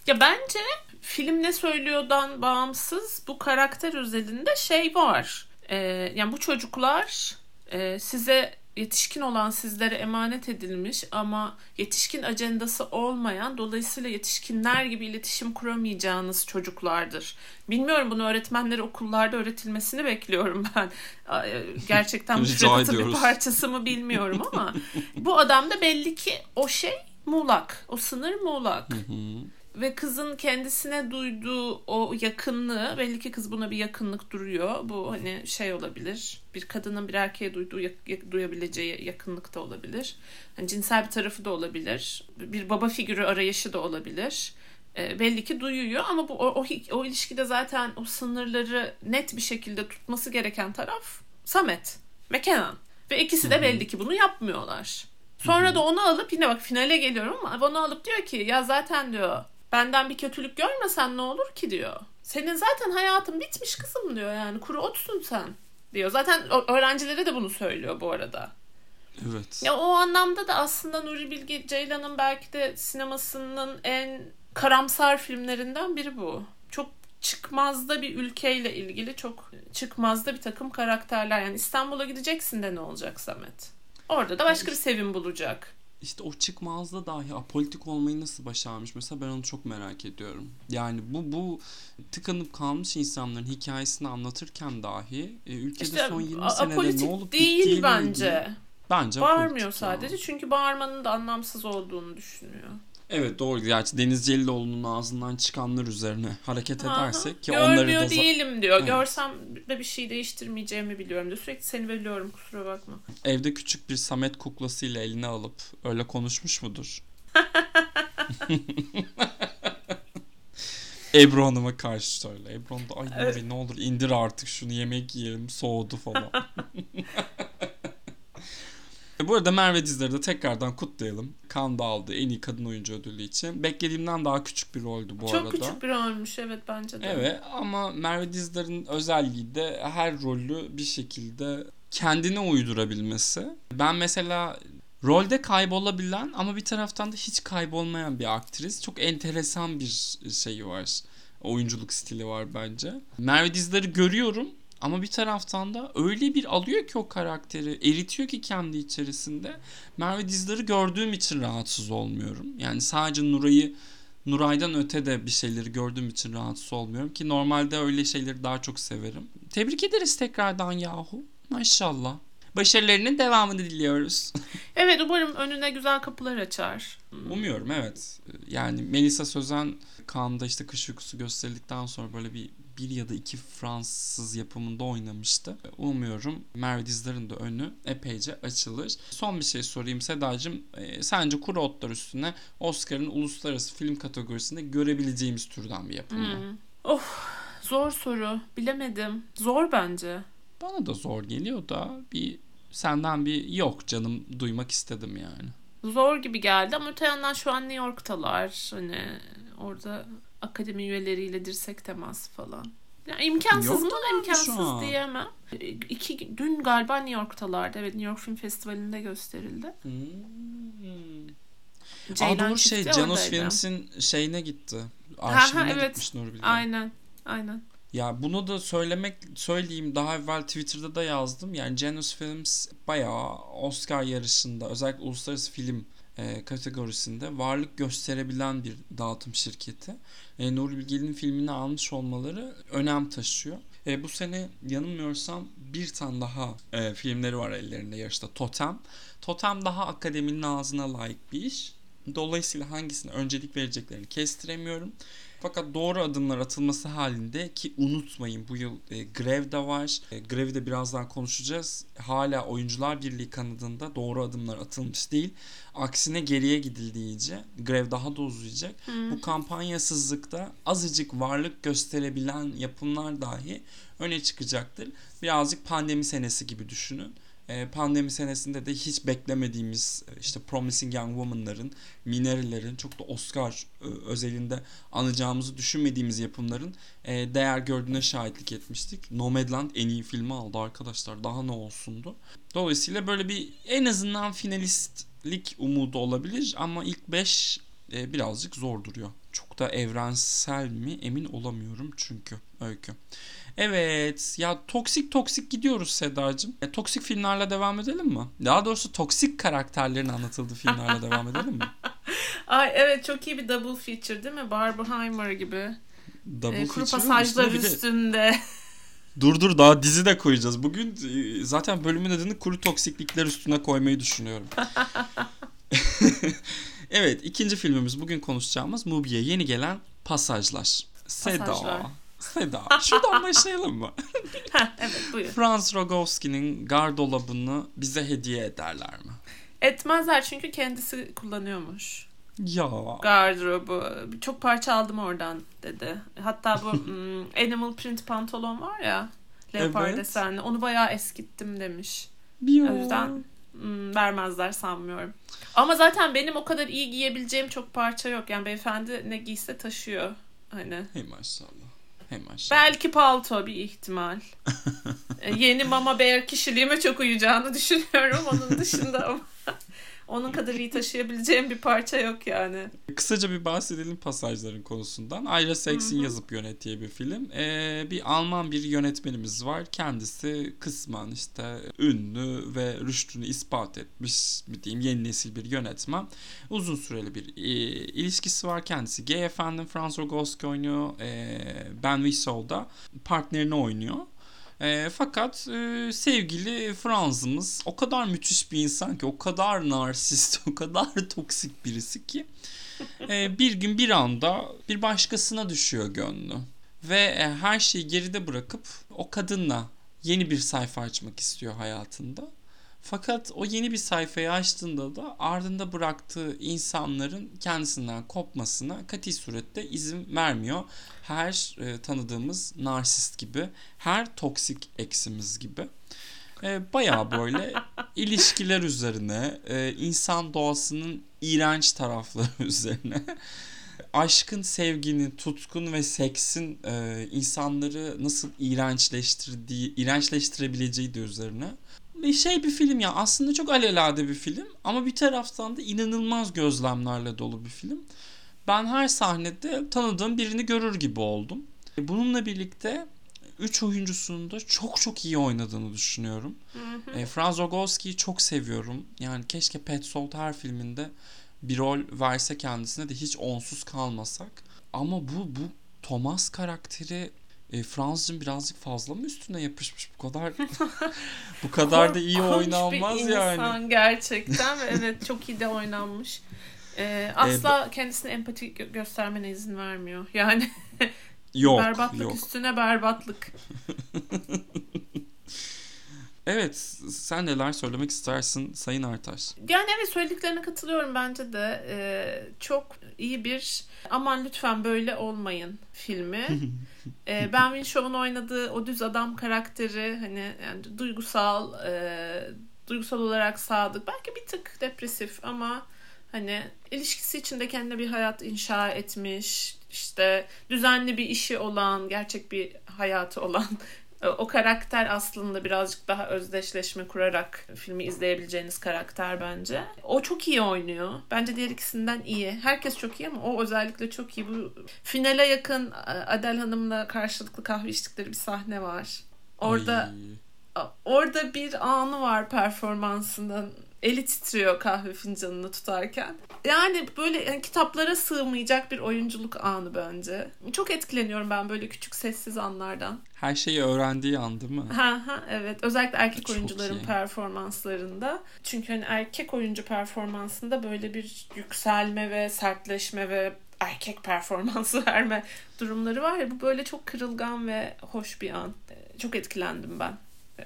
Ya bence film ne söylüyordan bağımsız bu karakter özelinde şey var. Ee, yani bu çocuklar e, size yetişkin olan sizlere emanet edilmiş ama yetişkin ajandası olmayan dolayısıyla yetişkinler gibi iletişim kuramayacağınız çocuklardır. Bilmiyorum bunu öğretmenlere okullarda öğretilmesini bekliyorum ben. Ee, Gerçekten müfredatın bir parçası mı bilmiyorum ama bu adamda belli ki o şey muğlak. O sınır muğlak. Ve kızın kendisine duyduğu o yakınlığı belli ki kız buna bir yakınlık duruyor. Bu hani şey olabilir. Bir kadının bir erkeğe duyduğu duyabileceği yakınlık da olabilir. Hani cinsel bir tarafı da olabilir. Bir baba figürü arayışı da olabilir. e, belli ki duyuyor ama bu o, o, o ilişkide zaten o sınırları net bir şekilde tutması gereken taraf Samet ve Kenan. Ve ikisi de belli ki bunu yapmıyorlar. Sonra da onu alıp yine bak finale geliyorum ama onu alıp diyor ki ya zaten diyor benden bir kötülük görmesen ne olur ki diyor. Senin zaten hayatın bitmiş kızım diyor yani kuru otsun sen diyor. Zaten öğrencilere de bunu söylüyor bu arada. Evet. Ya o anlamda da aslında Nuri Bilge Ceylan'ın belki de sinemasının en karamsar filmlerinden biri bu. Çok çıkmazda bir ülkeyle ilgili çok çıkmazda bir takım karakterler. Yani İstanbul'a gideceksin de ne olacak Samet? Orada da başka bir sevim bulacak. İşte o çıkmazda dahi apolitik olmayı nasıl başarmış mesela ben onu çok merak ediyorum. Yani bu bu tıkanıp kalmış insanların hikayesini anlatırken dahi e, ülkede işte, son 20 senede ne olup değil bence. Ilgili, bence Bağırmıyor sadece çünkü bağırmanın da anlamsız olduğunu düşünüyor. Evet doğru. Gerçi Deniz Celiloğlu'nun ağzından çıkanlar üzerine hareket Aha, edersek ki onları da... değilim diyor. Evet. Görsem de bir şey değiştirmeyeceğimi biliyorum diyor. Sürekli seni biliyorum kusura bakma. Evde küçük bir Samet kuklasıyla eline alıp öyle konuşmuş mudur? Ebru Hanım'a karşı söyle. Ebru Hanım da ay evet. ne olur indir artık şunu yemek yiyelim soğudu falan. Bu arada Merve Dizdar'ı da tekrardan kutlayalım. Kan da aldı en iyi kadın oyuncu ödülü için. Beklediğimden daha küçük bir roldü bu Çok arada. Çok küçük bir rolmüş evet bence de. Evet ama Merve Dizdar'ın özelliği de her rolü bir şekilde kendine uydurabilmesi. Ben mesela rolde kaybolabilen ama bir taraftan da hiç kaybolmayan bir aktris. Çok enteresan bir şeyi var. Oyunculuk stili var bence. Merve Dizdar'ı görüyorum ama bir taraftan da öyle bir alıyor ki o karakteri, eritiyor ki kendi içerisinde. Merve Dizdar'ı gördüğüm için rahatsız olmuyorum. Yani sadece Nuray'ı Nuray'dan öte de bir şeyleri gördüğüm için rahatsız olmuyorum ki normalde öyle şeyleri daha çok severim. Tebrik ederiz tekrardan yahu. Maşallah. Başarılarının devamını diliyoruz. evet umarım önüne güzel kapılar açar. Umuyorum evet. Yani Melisa Sözen Cannes'da işte kış uykusu gösterildikten sonra böyle bir bir ya da iki Fransız yapımında oynamıştı. Umuyorum Merve Dizdar'ın da önü epeyce açılır. Son bir şey sorayım Sedacığım. E, sence Kuru Otlar üstüne Oscar'ın uluslararası film kategorisinde görebileceğimiz türden bir yapım mı? Hmm. Of zor soru. Bilemedim. Zor bence. Bana da zor geliyor da bir senden bir yok canım duymak istedim yani. Zor gibi geldi ama öte yandan şu an New York'talar. Hani orada akademi üyeleriyle dirsek temas falan. Yani imkansız mı? İmkansız diyemem. İki, dün galiba New York'talardı. Evet New York Film Festivali'nde gösterildi. Hmm. Aa, doğru şey Janus Films'in şeyine gitti. Arşivine ha, ha, evet. gitmiş Nuri Bilge. Aynen. Aynen. Ya bunu da söylemek söyleyeyim daha evvel Twitter'da da yazdım. Yani Janus Films bayağı Oscar yarışında özellikle uluslararası film e, kategorisinde varlık gösterebilen bir dağıtım şirketi. E, Nuri Bilge'nin filmini almış olmaları önem taşıyor. E, bu sene yanılmıyorsam bir tane daha e, filmleri var ellerinde yarışta Totem. Totem daha akademinin ağzına layık bir iş. Dolayısıyla hangisine öncelik vereceklerini kestiremiyorum. Fakat doğru adımlar atılması halinde ki unutmayın bu yıl e, grev de var. E, grevi de birazdan konuşacağız. Hala Oyuncular Birliği kanadında doğru adımlar atılmış değil. Aksine geriye gidildiği iyice. Grev daha da uzayacak. Hmm. Bu kampanyasızlıkta azıcık varlık gösterebilen yapımlar dahi öne çıkacaktır. Birazcık pandemi senesi gibi düşünün. Ee, pandemi senesinde de hiç beklemediğimiz e, işte Promising Young Woman'ların, Mineri'lerin çok da Oscar e, özelinde anacağımızı düşünmediğimiz yapımların e, değer gördüğüne şahitlik etmiştik. Nomadland en iyi filmi aldı arkadaşlar. Daha ne olsundu. Dolayısıyla böyle bir en azından finalistlik umudu olabilir ama ilk 5 birazcık zor duruyor. Çok da evrensel mi emin olamıyorum çünkü öykü. Evet ya toksik toksik gidiyoruz Sedacığım. E, toksik filmlerle devam edelim mi? Daha doğrusu toksik karakterlerin anlatıldığı filmlerle devam edelim mi? Ay evet çok iyi bir double feature değil mi? Barbenheimer gibi. Double e, kuru pasajlar üstünde. dur dur daha dizi de koyacağız. Bugün e, zaten bölümün adını kuru toksiklikler üstüne koymayı düşünüyorum. evet ikinci filmimiz bugün konuşacağımız Mubi'ye yeni gelen Pasajlar. Seda. Pasajlar. Seda. Şuradan başlayalım mı? evet buyur. Franz Rogowski'nin gardolabını bize hediye ederler mi? Etmezler çünkü kendisi kullanıyormuş. Ya. Gardırobu. Çok parça aldım oradan dedi. Hatta bu hmm, animal print pantolon var ya. Leopar Evet. desenli. Onu bayağı eskittim demiş. Ya. O yüzden hmm, vermezler sanmıyorum. Ama zaten benim o kadar iyi giyebileceğim çok parça yok. Yani beyefendi ne giyse taşıyor. Hani Hey maşallah. Hey maşallah. belki palto bir ihtimal. E, Yeni Mama Bear kişiliğime çok uyacağını düşünüyorum. Onun dışında ama onun kadar iyi taşıyabileceğim bir parça yok yani. Kısaca bir bahsedelim pasajların konusundan. Ayla Sex'in yazıp yönettiği bir film. Ee, bir Alman bir yönetmenimiz var. Kendisi kısmen işte ünlü ve rüştünü ispat etmiş bir diyeyim yeni nesil bir yönetmen. Uzun süreli bir e, ilişkisi var. Kendisi gay efendim. Franz Rogowski oynuyor. Ee, ben Whistle da partnerini oynuyor. E, fakat e, sevgili Franz'ımız o kadar müthiş bir insan ki, o kadar narsist, o kadar toksik birisi ki e, bir gün bir anda bir başkasına düşüyor gönlü. Ve e, her şeyi geride bırakıp o kadınla yeni bir sayfa açmak istiyor hayatında. Fakat o yeni bir sayfayı açtığında da ardında bıraktığı insanların kendisinden kopmasına kati surette izin vermiyor. Her e, tanıdığımız narsist gibi, her toksik eksimiz gibi. E, bayağı böyle ilişkiler üzerine, e, insan doğasının iğrenç tarafları üzerine, aşkın, sevginin, tutkun ve seksin e, insanları nasıl iğrençleştirdiği, iğrençleştirebileceği de üzerine. Bir şey bir film ya aslında çok alelade bir film ama bir taraftan da inanılmaz gözlemlerle dolu bir film. Ben her sahnede tanıdığım birini görür gibi oldum. Bununla birlikte üç oyuncusunun da çok çok iyi oynadığını düşünüyorum. E, Franz Rogowski'yi çok seviyorum. Yani keşke Petzold her filminde bir rol verse kendisine de hiç onsuz kalmasak. Ama bu bu Thomas karakteri e, Franz'cığım birazcık fazla mı üstüne yapışmış bu kadar bu kadar da iyi oynanmaz bir yani. insan gerçekten ve evet çok iyi de oynanmış. Ee, asla kendisine empati gö- göstermene izin vermiyor. Yani Yok berbatlık yok. üstüne berbatlık. Evet sen neler söylemek istersin Sayın Artaş? Yani evet söylediklerine katılıyorum bence de. Ee, çok iyi bir aman lütfen böyle olmayın filmi. Ee, ben Winshaw'un oynadığı o düz adam karakteri hani yani duygusal e, duygusal olarak sadık belki bir tık depresif ama hani ilişkisi içinde kendine bir hayat inşa etmiş işte düzenli bir işi olan gerçek bir hayatı olan o karakter aslında birazcık daha özdeşleşme kurarak filmi izleyebileceğiniz karakter bence. O çok iyi oynuyor. Bence diğer ikisinden iyi. Herkes çok iyi ama o özellikle çok iyi. Bu finale yakın e, Adel Hanım'la karşılıklı kahve içtikleri bir sahne var. Orada Ay, orada bir anı var performansının. Eli titriyor kahve fincanını tutarken. Yani böyle yani kitaplara sığmayacak bir oyunculuk anı bence. Çok etkileniyorum ben böyle küçük sessiz anlardan. her şeyi öğrendiği an değil mi? Ha ha evet. Özellikle erkek Çok oyuncuların iyi. performanslarında. Çünkü hani erkek oyuncu performansında böyle bir yükselme ve sertleşme ve erkek performansı verme durumları var ya bu böyle çok kırılgan ve hoş bir an. Çok etkilendim ben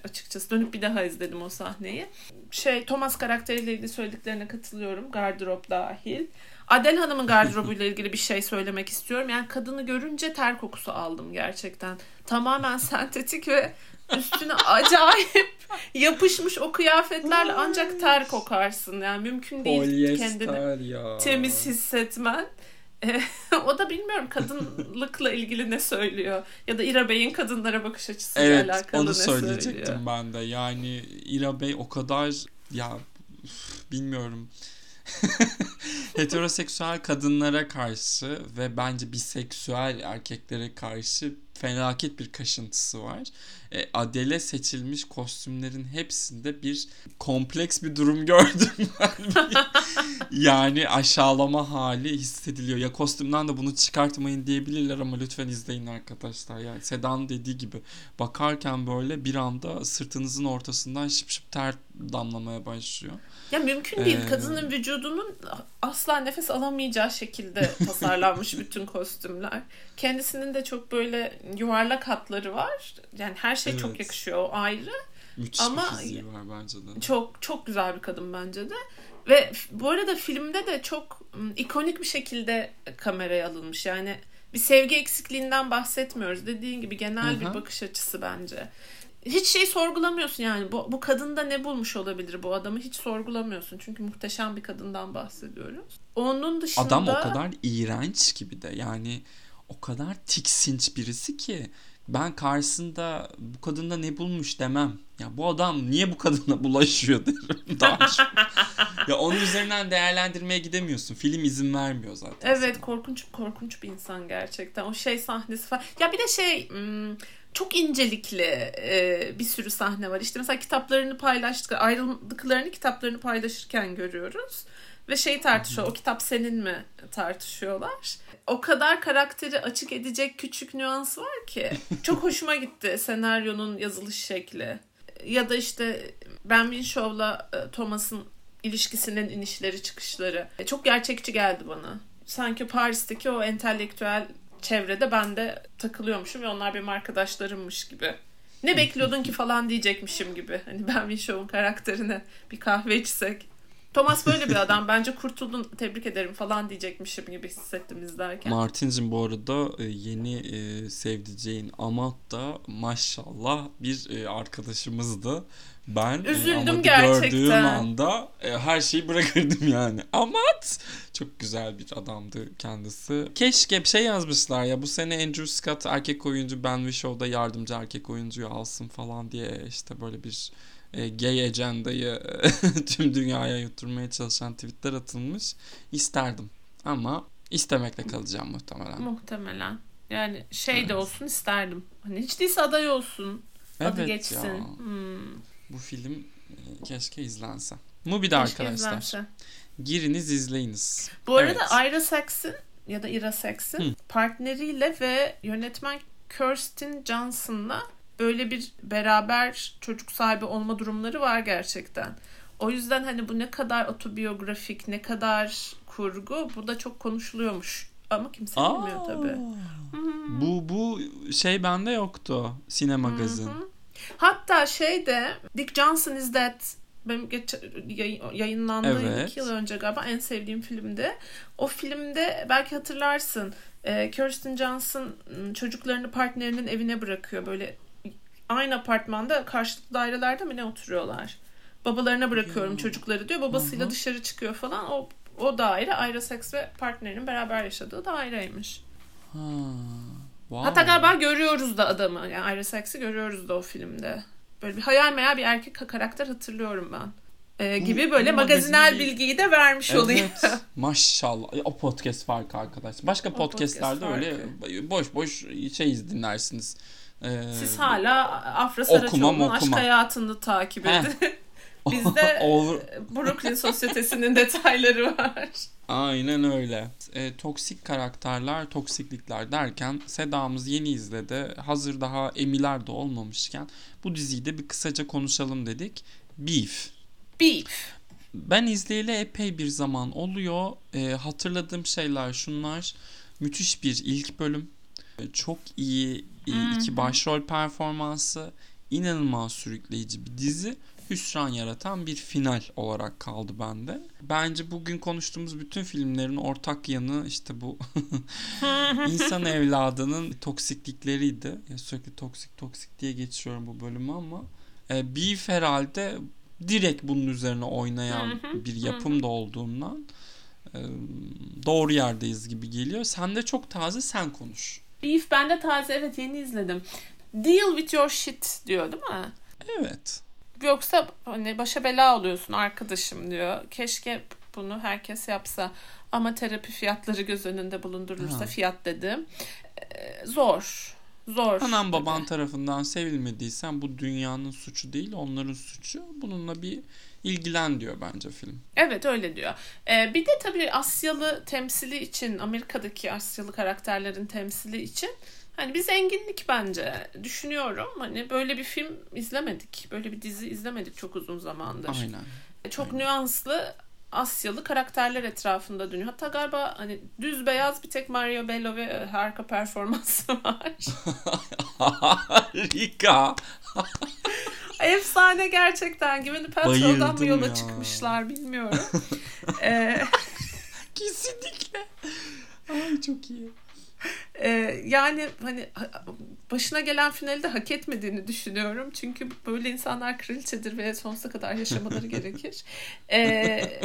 açıkçası. Dönüp bir daha izledim o sahneyi. Şey Thomas karakteriyle ilgili söylediklerine katılıyorum. Gardırop dahil. Adel Hanım'ın gardırobuyla ilgili bir şey söylemek istiyorum. Yani kadını görünce ter kokusu aldım gerçekten. Tamamen sentetik ve üstüne acayip yapışmış o kıyafetlerle ancak ter kokarsın. Yani mümkün değil kendini Polyester ya. temiz hissetmen. O da bilmiyorum kadınlıkla ilgili ne söylüyor ya da İra Bey'in kadınlara bakış açısıyla Evet alakalı onu ne söyleyecektim söylüyor. ben de. Yani İra Bey o kadar ya bilmiyorum. Heteroseksüel kadınlara karşı ve bence biseksüel erkeklere karşı felaket bir kaşıntısı var. E, Adele seçilmiş kostümlerin hepsinde bir kompleks bir durum gördüm ben. yani aşağılama hali hissediliyor. Ya kostümden de bunu çıkartmayın diyebilirler ama lütfen izleyin arkadaşlar. Yani Sedan dediği gibi bakarken böyle bir anda sırtınızın ortasından şıp şıp ter damlamaya başlıyor. Ya mümkün değil. Ee, Kadının vücudunun asla nefes alamayacağı şekilde tasarlanmış bütün kostümler. Kendisinin de çok böyle yuvarlak hatları var. Yani her şey çok Evet. yakışıyor o ayrı. Müthiş Ama- bir fiziği var bence de. Çok çok güzel bir kadın bence de. Ve bu arada filmde de çok ikonik bir şekilde kameraya alınmış. Yani bir sevgi eksikliğinden bahsetmiyoruz. Dediğin gibi genel Hı hı. bir bakış açısı bence. Hiç şey sorgulamıyorsun yani. Bu, bu kadında ne bulmuş olabilir bu adamı hiç sorgulamıyorsun. Çünkü muhteşem bir kadından bahsediyoruz. Onun dışında... Adam o kadar iğrenç gibi de yani o kadar tiksinç birisi ki ben karşısında bu kadında ne bulmuş demem. Ya bu adam niye bu kadına bulaşıyor derim daha çok. ya onun üzerinden değerlendirmeye gidemiyorsun. Film izin vermiyor zaten. Evet korkunç korkunç bir insan gerçekten. O şey sahnesi falan. Ya bir de şey hmm, çok incelikli e, bir sürü sahne var. İşte mesela kitaplarını paylaştık, ayrıldıklarını kitaplarını paylaşırken görüyoruz. Ve şey tartışıyor. O kitap senin mi tartışıyorlar. O kadar karakteri açık edecek küçük nüans var ki. Çok hoşuma gitti senaryonun yazılış şekli. Ya da işte Ben Winshaw'la e, Thomas'ın ilişkisinin inişleri çıkışları. E, Çok gerçekçi geldi bana. Sanki Paris'teki o entelektüel çevrede ben de takılıyormuşum ve onlar benim arkadaşlarımmış gibi. Ne bekliyordun ki falan diyecekmişim gibi. Hani Ben Winshaw'un karakterine bir kahve içsek. Thomas böyle bir adam. Bence kurtuldun tebrik ederim falan diyecekmişim gibi hissettim izlerken. Martin'cim bu arada e, yeni e, sevdiceğin Amat da maşallah bir e, arkadaşımızdı. Ben e, Üzüldüm Amat'ı gerçekten. gördüğüm anda e, her şeyi bırakırdım yani. Amat çok güzel bir adamdı kendisi. Keşke bir şey yazmışlar ya bu sene Andrew Scott erkek oyuncu Ben Wishow'da yardımcı erkek oyuncuyu alsın falan diye işte böyle bir e, gay agendayı tüm dünyaya yutturmaya çalışan tweetler atılmış. İsterdim ama istemekle kalacağım muhtemelen. Muhtemelen. Yani şey Evet. de olsun isterdim. Hani hiç değilse aday olsun. Adı Evet geçsin. ya. Hmm. Bu film e, keşke izlense. Mubi'de Keşke arkadaşlar. izlense. Giriniz izleyiniz. Bu arada Evet. Ira Sachs'in ya da Ira Hı. partneriyle ve yönetmen Kirsten Johnson'la böyle bir beraber çocuk sahibi olma durumları var gerçekten. O yüzden hani bu ne kadar otobiyografik, ne kadar kurgu bu da çok konuşuluyormuş. Ama kimse bilmiyor tabii. Bu bu şey bende yoktu. Sinema magazin. Hatta şey de Dick Johnson is Dead benim geç, yay- yayınlandığı Evet. iki yıl önce galiba en sevdiğim filmdi. O filmde belki hatırlarsın e, Kirsten Johnson m, çocuklarını partnerinin evine bırakıyor. Böyle aynı apartmanda karşılıklı dairelerde mi ne oturuyorlar. Babalarına bırakıyorum Ya. çocukları diyor. Babasıyla Hı hı. dışarı çıkıyor falan. O o daire Ira Sachs ve partnerinin beraber yaşadığı daireymiş. Ha. Wow. Hatta galiba görüyoruz da adamı. Yani Ira Sachs'i görüyoruz da o filmde. Böyle bir hayal meyal bir erkek karakter hatırlıyorum ben. Ee, Bu- gibi böyle bu magazinel magazin bilgiyi de vermiş olayım. Evet. Maşallah. E, O podcast farkı arkadaş. Başka O podcastlerde podcast öyle boş boş şey dinlersiniz. Ee, Siz hala Afra Saraçoğlu'nun aşk hayatını takip edin. Bizde. Brooklyn Sosyetesi'nin detayları var. Aynen öyle. E, toksik karakterler, toksiklikler derken Seda'mız yeni izledi. Hazır daha emiler de olmamışken bu diziyi de bir kısaca konuşalım dedik. Beef. Beef. Ben izleyeli epey bir zaman oluyor. E, hatırladığım şeyler şunlar. Müthiş bir ilk bölüm. E, Çok iyi e, iki başrol performansı. inanılmaz sürükleyici bir dizi. Hüsran yaratan bir final olarak kaldı bende. Bence bugün konuştuğumuz bütün filmlerin ortak yanı işte bu insan evladının toksiklikleriydi. Ya sürekli toksik toksik diye geçiyorum bu bölümü ama e, Beef herhalde direkt bunun üzerine oynayan bir yapım da olduğundan e, doğru yerdeyiz gibi geliyor. Sen de çok taze sen konuş. Beef bende taze evet yeni izledim. Deal with your shit diyor değil mi? Evet. Yoksa hani başa bela oluyorsun arkadaşım diyor. Keşke bunu herkes yapsa. Ama terapi fiyatları göz önünde bulundurulursa Ha. fiyat dedim. Ee, zor. Zor. Anan baban tarafından sevilmediysen bu dünyanın suçu değil onların suçu. Bununla bir ilgilen diyor bence film. Evet öyle diyor. Ee, bir de tabii Asyalı temsili için Amerika'daki Asyalı karakterlerin temsili için hani bir zenginlik bence. Düşünüyorum hani böyle bir film izlemedik. Böyle bir dizi izlemedik çok uzun zamandır. Aynen. Çok nüanslı Asyalı karakterler etrafında dönüyor. Hatta galiba hani düz beyaz bir tek Mario Bello ve harika performansı var. Harika. Efsane gerçekten. Gwyneth Paltrow'dan mı yola ya. çıkmışlar bilmiyorum. Ee, Kesinlikle. Ay çok iyi. e, yani hani ha- başına gelen finali de hak etmediğini düşünüyorum. Çünkü böyle insanlar kraliçedir ve sonsuza kadar yaşamaları gerekir. Ee,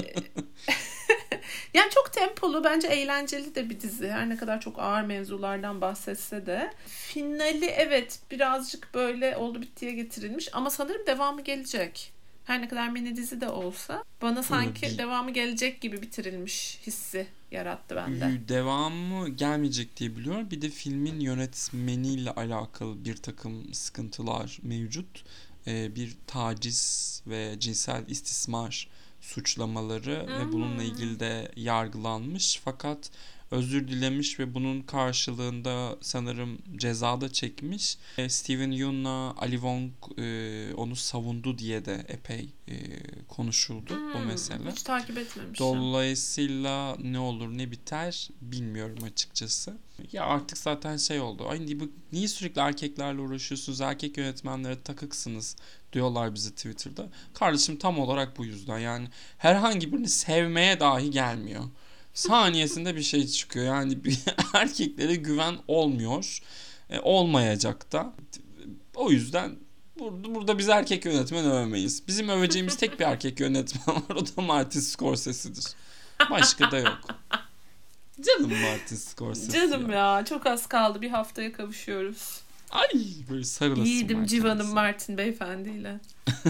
yani çok tempolu bence eğlenceli de bir dizi. Her ne kadar çok ağır mevzulardan bahsetse de. Finali evet birazcık böyle oldu bittiye getirilmiş ama sanırım devamı gelecek. Her ne kadar mini dizi de olsa bana sanki devamı gelecek gibi bitirilmiş hissi yarattı bende. Devamı gelmeyecek diye biliyorum. Bir de filmin yönetmeniyle alakalı bir takım sıkıntılar mevcut. Ee, bir taciz ve cinsel istismar suçlamaları ve bununla ilgili de yargılanmış. Fakat özür dilemiş ve bunun karşılığında sanırım ceza da çekmiş. Ee, Steven Yeun'la Ali Wong e, onu savundu diye de epey e, konuşuldu bu Hmm, mesele. Hiç takip etmemişim. Dolayısıyla ne olur ne biter bilmiyorum açıkçası. Ya artık zaten şey oldu. Ay niye, bu- niye sürekli erkeklerle uğraşıyorsunuz? Erkek yönetmenlere takıksınız diyorlar bize Twitter'da. Kardeşim tam olarak bu yüzden. Yani herhangi birini sevmeye dahi gelmiyor. Saniyesinde bir şey çıkıyor. Yani bir erkeklere güven olmuyor. E, olmayacak da. O yüzden burada, burada biz erkek yönetmen övmeyiz. Bizim öveceğimiz tek bir erkek yönetmen var. O da Martin Scorsese'dir. Başka da yok. Canım Martin Scorsese. Canım ya çok az kaldı. Bir haftaya kavuşuyoruz. Ay böyle sarılasın. Yiğidim Martin civanım. Martin beyefendiyle.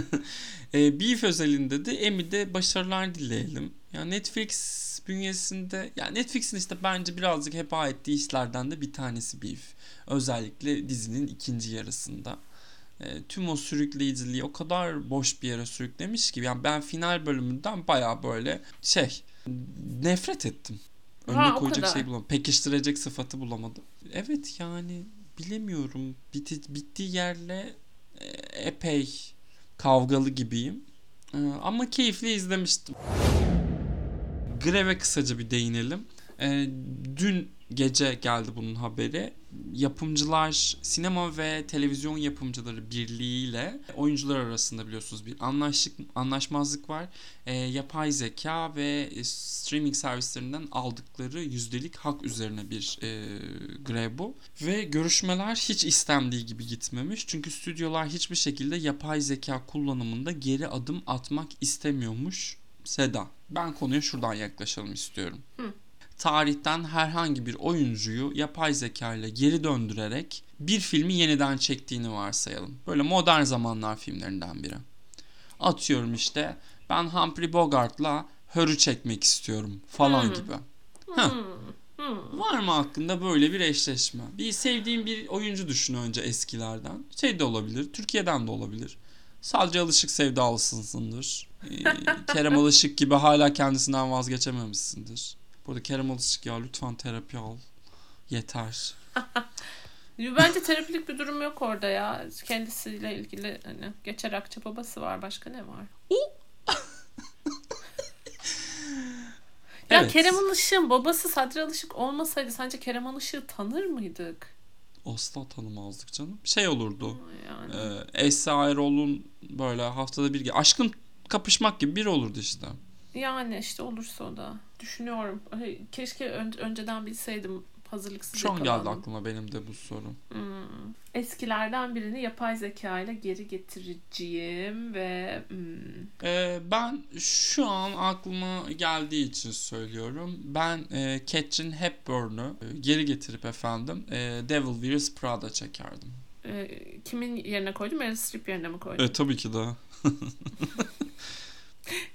E, Beef özelinde de Emmy'de başarılar dileyelim. Ya Netflix bünyesinde ya Netflix'in işte bence birazcık heba ettiği işlerden de bir tanesi Beef. Özellikle dizinin ikinci yarısında. E, tüm o sürükleyiciliği o kadar boş bir yere sürüklemiş ki yani ben final bölümünden baya böyle şey nefret ettim. Önüne Ha, koyacak şey bulamadım. Pekiştirecek sıfatı bulamadım. Evet yani bilemiyorum. Biti, bittiği yerle e, epey kavgalı gibiyim. Ee, ama keyifli izlemiştim. Greve kısaca bir değinelim. Ee, dün gece geldi bunun haberi. Yapımcılar, sinema ve televizyon yapımcıları birliğiyle oyuncular arasında biliyorsunuz bir anlaştık, anlaşmazlık var. Ee, yapay zeka ve e, streaming servislerinden aldıkları yüzdelik hak üzerine bir e, grev bu. Ve görüşmeler hiç istendiği gibi gitmemiş. Çünkü stüdyolar hiçbir şekilde yapay zeka kullanımında geri adım atmak istemiyormuş. Seda, ben konuya şuradan yaklaşalım istiyorum. Tarihten herhangi bir oyuncuyu yapay zeka ile geri döndürerek bir filmi yeniden çektiğini varsayalım. Böyle modern zamanlar filmlerinden biri. Atıyorum işte ben Humphrey Bogart'la Hör'ü çekmek istiyorum falan Hmm. gibi. Heh. Var mı hakkında böyle bir eşleşme? Bir sevdiğin bir oyuncu düşün önce eskilerden. Şey de olabilir, Türkiye'den de olabilir. Sadece alışık sevdalısındır. Ee, Kerem Alışık gibi hala kendisinden vazgeçememişsindir. Burada Kerem Alışık ya lütfen terapi al. Yeter. Bence terapilik bir durum yok orada ya. Kendisiyle ilgili hani geçer akça babası var. Başka ne var? Ya Evet. Kerem Alışık'ın babası Sadri Alışık olmasaydı sence Kerem Alışık'ı tanır mıydık? Asla tanımazdık canım. Şey olurdu. Yani. E, Esra Erol'un böyle haftada bir aşkın kapışmak gibi biri olurdu işte. Yani işte olursa o da. Düşünüyorum. Keşke ön- önceden bilseydim. Hazırlıksız Şu an geldi yakalandım. aklıma benim de bu soru. Hmm. Eskilerden birini yapay zeka ile geri getireceğim ve hmm, Ee, ben şu an aklıma geldiği için söylüyorum. Ben e, Catherine Hepburn'u e, geri getirip efendim e, Devil Wears Prada çekerdim. e, kimin yerine koydum? Meryl Streep yerine mi koydum? E, tabii ki de.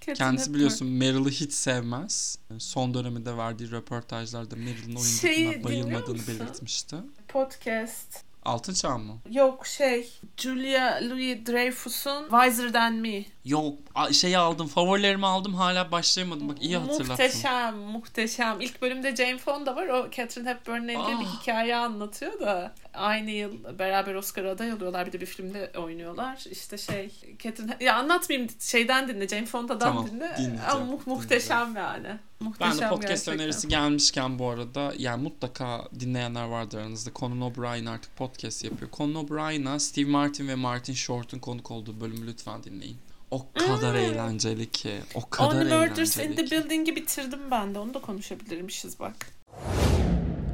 Catherine Kendisi biliyorsun Meryl'ı hiç sevmez. Son döneminde verdiği röportajlarda Meryl'in Şeyi oyunculuğuna dinliyor bayılmadığını belirtmişti. Podcast. Altın Çağ mı? Yok şey Julia Louis Dreyfus'un Wiser Than Me. Yok şeyi aldım favorilerimi aldım hala başlayamadım bak iyi hatırlattın. Muhteşem, muhteşem. İlk bölümde Jane Fonda var. O Catherine Hepburn'la ilgili bir Ah. hikaye anlatıyor da. Aynı yıl beraber Oscar aday oluyorlar. Bir de bir filmde oynuyorlar. İşte şey Catherine... Ya anlatmayayım şeyden dinle. Jane Fonda'dan Tamam, dinle. Ama mu- muhteşem yani. Muhteşem Ben de podcast gerçekten. önerisi gelmişken bu arada yani mutlaka dinleyenler vardır aranızda. Conan O'Brien artık podcast yapıyor. Conan O'Brien'a Steve Martin ve Martin Short'un konuk olduğu bölümü lütfen dinleyin. O kadar eğlenceli ki. O kadar Only Murders in eğlenceli the. Building'i bitirdim ben de. Onu da konuşabilirmişiz bak.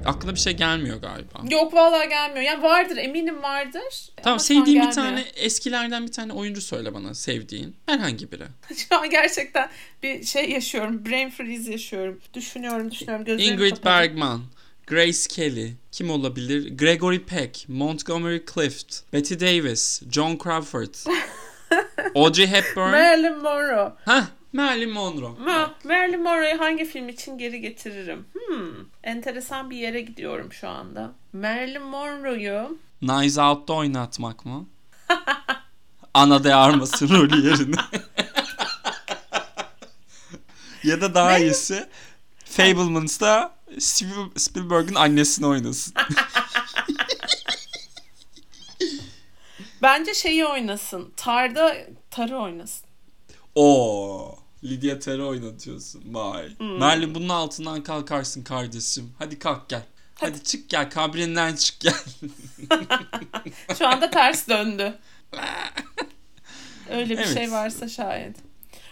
Aklına bir şey gelmiyor galiba. Yok vallahi gelmiyor. Yani vardır eminim vardır. Tamam Ama sevdiğin bir tane eskilerden bir tane oyuncu söyle bana sevdiğin. Herhangi biri. Şu an gerçekten bir şey yaşıyorum. Brain freeze yaşıyorum. Düşünüyorum düşünüyorum. Gözlerim Ingrid kapalı. Bergman, Grace Kelly, kim olabilir? Gregory Peck, Montgomery Clift, Betty Davis, John Crawford, Audrey Hepburn. Marilyn Monroe. Hah, Marilyn Monroe. Ma, Marilyn Monroe'yu hangi film için geri getiririm? Hmm, enteresan bir yere gidiyorum şu anda. Marilyn Monroe'yu Knives Out'ta oynatmak mı? Ana de Armas'ın rolü yerine. ya da daha iyisi Fableman's'ta Spiel- Spielberg'in annesini oynasın. bence şeyi oynasın. Tarda tarı oynasın. Oo, Lydia Ter'i oynatıyorsun. Vay. Merlin bunun altından kalkarsın kardeşim. Hadi kalk gel. Hadi, çık gel kabrinden çık gel. Şu anda ters döndü. Öyle bir Evet. şey varsa şayet.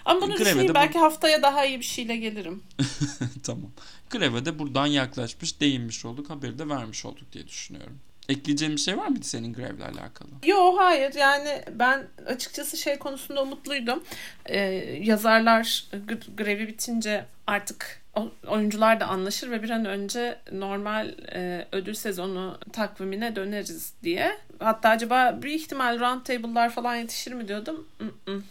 Ama bunu Greve de düşüneyim bu- belki haftaya daha iyi bir şeyle gelirim. tamam. Greve de buradan yaklaşmış, değinmiş olduk. Haberi de vermiş olduk diye düşünüyorum. Ekleyeceğim bir şey var mıydı senin grevle alakalı? Yo hayır yani ben açıkçası şey konusunda umutluydum. Ee, yazarlar gr- grevi bitince artık oyuncular da anlaşır ve bir an önce normal e, ödül sezonu takvimine döneriz diye. Hatta acaba bir ihtimal round table'lar falan yetişir mi diyordum. Mm-mm,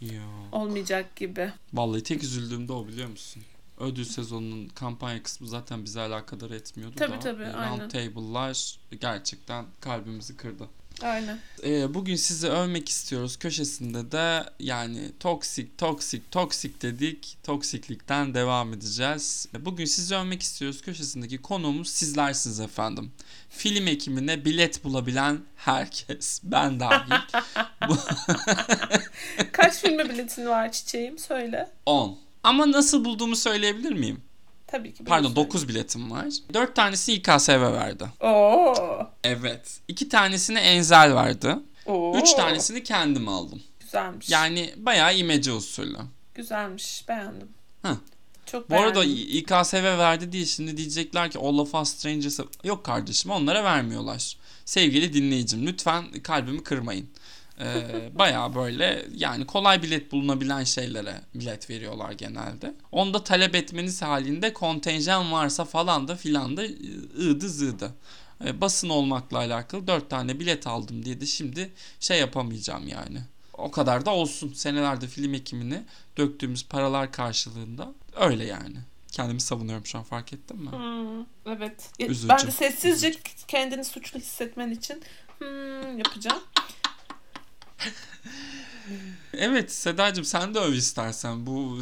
Ya. olmayacak gibi. Vallahi tek üzüldüğüm de o biliyor musun? Ödül sezonunun kampanya kısmı zaten bize alakadar etmiyordu Tabii, da. tabii, e, aynen. Round table'lar gerçekten kalbimizi kırdı. Aynen. Ee, bugün sizi övmek istiyoruz. Köşesinde de yani toksik, toksik, toksik dedik. Toksiklikten devam edeceğiz. Bugün sizi övmek istiyoruz. Köşesindeki konuğumuz sizlersiniz efendim. Film ekimine bilet bulabilen herkes. Ben dahil. Kaç filme biletin var çiçeğim söyle. 10. Ama nasıl bulduğumu söyleyebilir miyim? Tabii ki. Pardon bunu 9 biletim var. 4 tanesi İKSV verdi. Oo. Evet. 2 tanesini Enzel verdi. Oo. 3 tanesini kendim aldım. Güzelmiş. Yani bayağı imece usulü. Güzelmiş. Beğendim. Hı. Çok Bu beğendim. arada İKSV verdi diye şimdi diyecekler ki All of Us Strangers'a... Yok kardeşim onlara vermiyorlar. Sevgili dinleyicim lütfen kalbimi kırmayın. Ee, bayağı böyle yani kolay bilet bulunabilen şeylere bilet veriyorlar genelde. Onu da talep etmeniz halinde kontenjan varsa falan da filan da ığdı zığdı. Ee, basın olmakla alakalı dört tane bilet aldım diye de şimdi şey yapamayacağım yani. O kadar da olsun. Senelerde film ekimini döktüğümüz paralar karşılığında öyle yani. Kendimi savunuyorum şu an fark ettin mi? Hmm, evet. Üzücü, Ben de sessizce üzücü. kendini suçlu hissetmen için hmm, yapacağım. Evet Sedacığım sen de öv istersen bu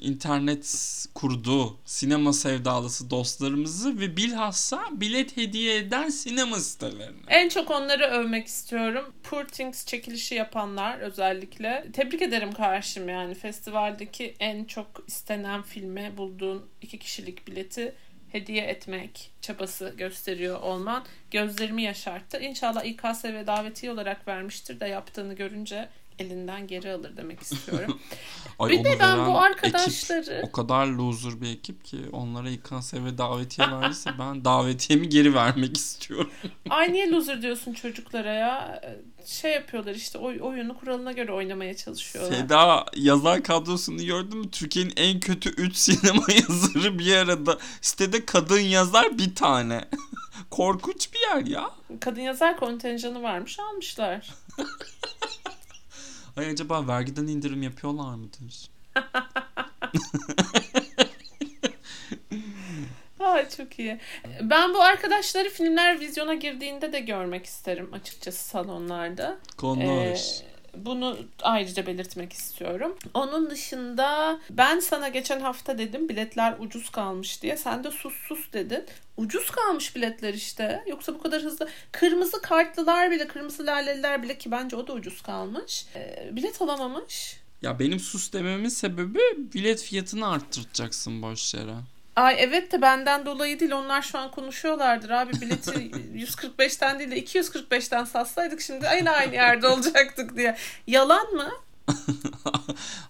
internet kurdu sinema sevdalısı dostlarımızı ve bilhassa bilet hediye eden sinema sitelerini. En çok onları övmek istiyorum. Poor Things çekilişi yapanlar özellikle. Tebrik ederim karşım yani. Festivaldeki en çok istenen filme bulduğun iki kişilik bileti hediye etmek çabası gösteriyor olman gözlerimi yaşarttı. İnşallah İKSV davetiye olarak vermiştir de yaptığını görünce elinden geri alır demek istiyorum. Ay, Bir de ben bu arkadaşları ekip o kadar loser bir ekip ki onlara İKSV davetiye verdiyse ben davetiyemi geri vermek istiyorum. Ay niye loser diyorsun çocuklara ya? Şey yapıyorlar işte oy, oyunu kuralına göre oynamaya çalışıyorlar. Seda yazar kadrosunu gördün mü? Türkiye'nin en kötü 3 sinema yazarı bir arada. Sitede kadın yazar bir tane. Korkunç bir yer ya. Kadın yazar kontenjanı varmış almışlar. Ay acaba vergiden indirim yapıyorlar mıdır? Ay çok iyi. Ben bu arkadaşları filmler vizyona girdiğinde de görmek isterim açıkçası salonlarda. Konuş. Ee, Bunu ayrıca belirtmek istiyorum. Onun dışında ben sana geçen hafta dedim biletler ucuz kalmış diye. Sen de sus sus dedin. Ucuz kalmış biletler işte. Yoksa bu kadar hızlı. Kırmızı kartlılar bile, kırmızı laleliler bile ki bence o da ucuz kalmış. Ee, bilet alamamış. Ya benim sus dememin sebebi bilet fiyatını arttıracaksın boş yere. Ay evet de benden dolayı değil onlar şu an konuşuyorlardır abi bileti 145'ten değil de 245'ten satsaydık şimdi aynı aynı yerde olacaktık diye. Yalan mı?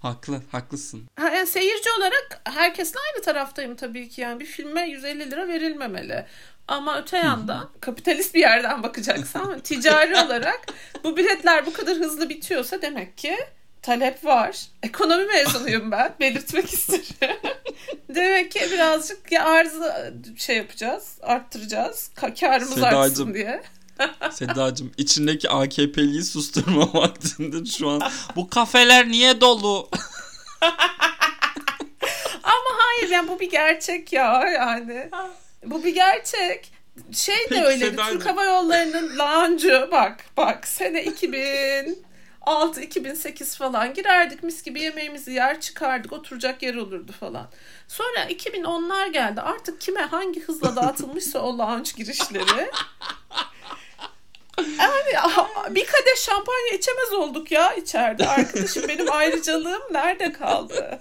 Haklı, haklısın. Ha, yani seyirci olarak herkesle aynı taraftayım tabii ki yani bir filme 150 lira verilmemeli. Ama öte yandan kapitalist bir yerden bakacaksan ticari olarak bu biletler bu kadar hızlı bitiyorsa demek ki talep var. Ekonomi mezunuyum ben. Belirtmek isterim. Demek ki birazcık ya arzı şey yapacağız, arttıracağız. Ka- Karımız Sedacığım. artsın diye. Sedacığım içindeki AKP'liyi susturma vaktindir şu an. Bu kafeler niye dolu? Ama hayır yani bu bir gerçek ya yani. Bu bir gerçek. Şey de öyleydi. Sedacığım. Türk Hava Yolları'nın lounge'u bak bak sene 2006 2008 falan girerdik mis gibi yemeğimizi yer çıkardık oturacak yer olurdu falan. Sonra 2010'lar geldi. Artık kime hangi hızla dağıtılmışsa o lounge girişleri. Yani bir kadeh şampanya içemez olduk ya içeride. Arkadaşım benim ayrıcalığım nerede kaldı?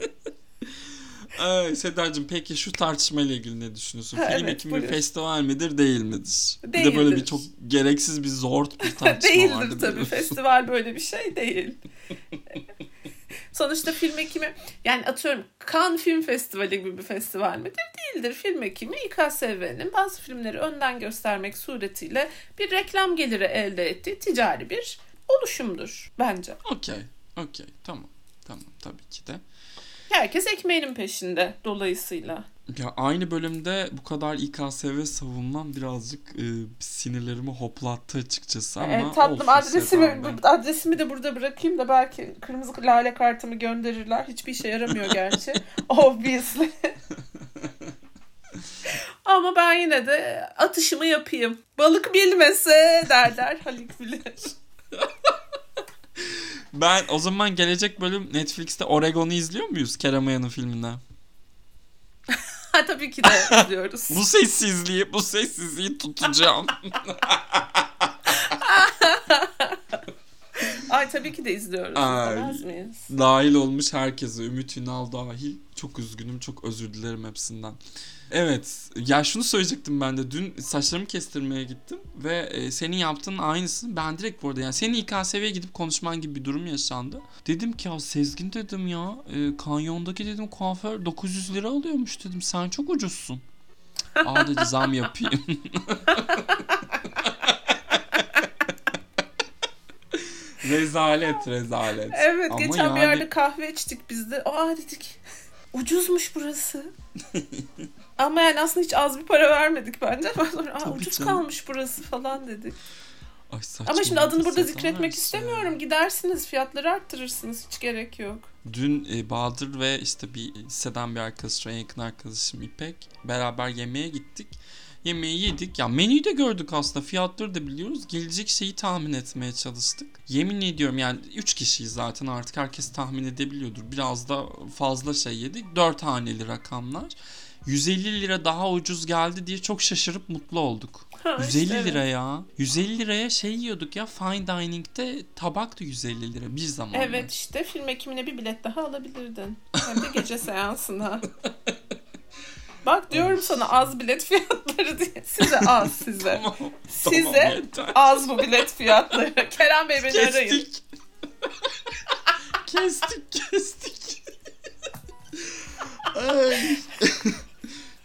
Ay, Sedacığım peki şu tartışmayla ilgili ne düşünüyorsun? Ha, Film evet, ekimi buyur. festival midir değil midir? Bir de böyle bir Değildir. çok gereksiz bir zort bir tartışma Değildir vardı. tabii. biliyorsun. Festival böyle bir şey değil. Sonuçta film ekimi yani atıyorum Cannes Film Festivali gibi bir festival midir? Değildir. Film ekimi İKSV'nin bazı filmleri önden göstermek suretiyle bir reklam geliri elde ettiği ticari bir oluşumdur bence. Okey, okey, tamam. Tamam tabii ki de. Herkes ekmeğinin peşinde dolayısıyla. Ya aynı bölümde bu kadar İKSV savunmam birazcık e, sinirlerimi hoplattı açıkçası ama Ee, tatlım adresimi adresimi de burada bırakayım da belki kırmızı lale kartımı gönderirler. Hiçbir işe yaramıyor gerçi. Obviously. Ama ben yine de atışımı yapayım. Balık bilmese derler Haluk bilir. Ben o zaman gelecek bölüm Netflix'te Oregon'u izliyor muyuz Kerem Ayan'ın filminden? Ha tabii ki de izliyoruz. Bu sessizliği, bu sessizliği tutacağım. Ay tabii ki de izliyoruz. Ay. Miyiz? dahil olmuş herkese, Ümit Ünal dahil. Çok üzgünüm, çok özür dilerim hepsinden. Evet, ya şunu söyleyecektim ben de. Dün saçlarımı kestirmeye gittim ve e, senin yaptığın aynısını ben direkt bu arada yani senin İKSV'ye gidip konuşman gibi bir durum yaşandı. Dedim ki ya Sezgin dedim ya, e, kanyondaki dedim kuaför 900 lira alıyormuş dedim. Sen çok ucuzsun. Aa dedi zam yapayım. rezalet rezalet. Evet Ama geçen yani- bir yerde kahve içtik biz de. Aa dedik ucuzmuş burası. Ama yani aslında hiç az bir para vermedik bence. Ama sonra Aa, ucuz canım. kalmış burası falan dedik. Ay Ama şimdi adını burada zikretmek istemiyorum. Gidersiniz fiyatları arttırırsınız. Hiç gerek yok. Dün e, Bahadır ve işte bir liseden bir arkadaşım, en yakın arkadaşım İpek beraber yemeğe gittik. Yemeği yedik. Ya menüyü de gördük aslında. Fiyatları da biliyoruz. Gelecek şeyi tahmin etmeye çalıştık. Yemin ediyorum yani 3 kişiyiz zaten artık herkes tahmin edebiliyordur. Biraz da fazla şey yedik. 4 haneli rakamlar. 150 lira daha ucuz geldi diye çok şaşırıp mutlu olduk. Ha, 150 işte evet. lira ya. 150 liraya şey yiyorduk ya fine dining'de tabak da 150 lira bir zaman. Evet işte film ekimine bir bilet daha alabilirdin. Hem de gece seansına. Bak diyorum sana az bilet fiyatları diye. Size az size. Tamam, Size tamam, az bu bilet fiyatları. Kerem Bey beni arayın. Kestik. kestik, kestik. Ay.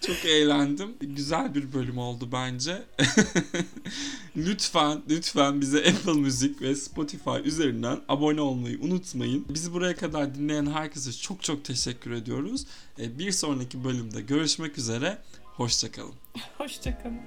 Çok eğlendim. Güzel bir bölüm oldu bence. lütfen, lütfen bize Apple Müzik ve Spotify üzerinden abone olmayı unutmayın. Bizi buraya kadar dinleyen herkese çok çok teşekkür ediyoruz. Ee, Bir sonraki bölümde görüşmek üzere. Hoşçakalın. Hoşçakalın.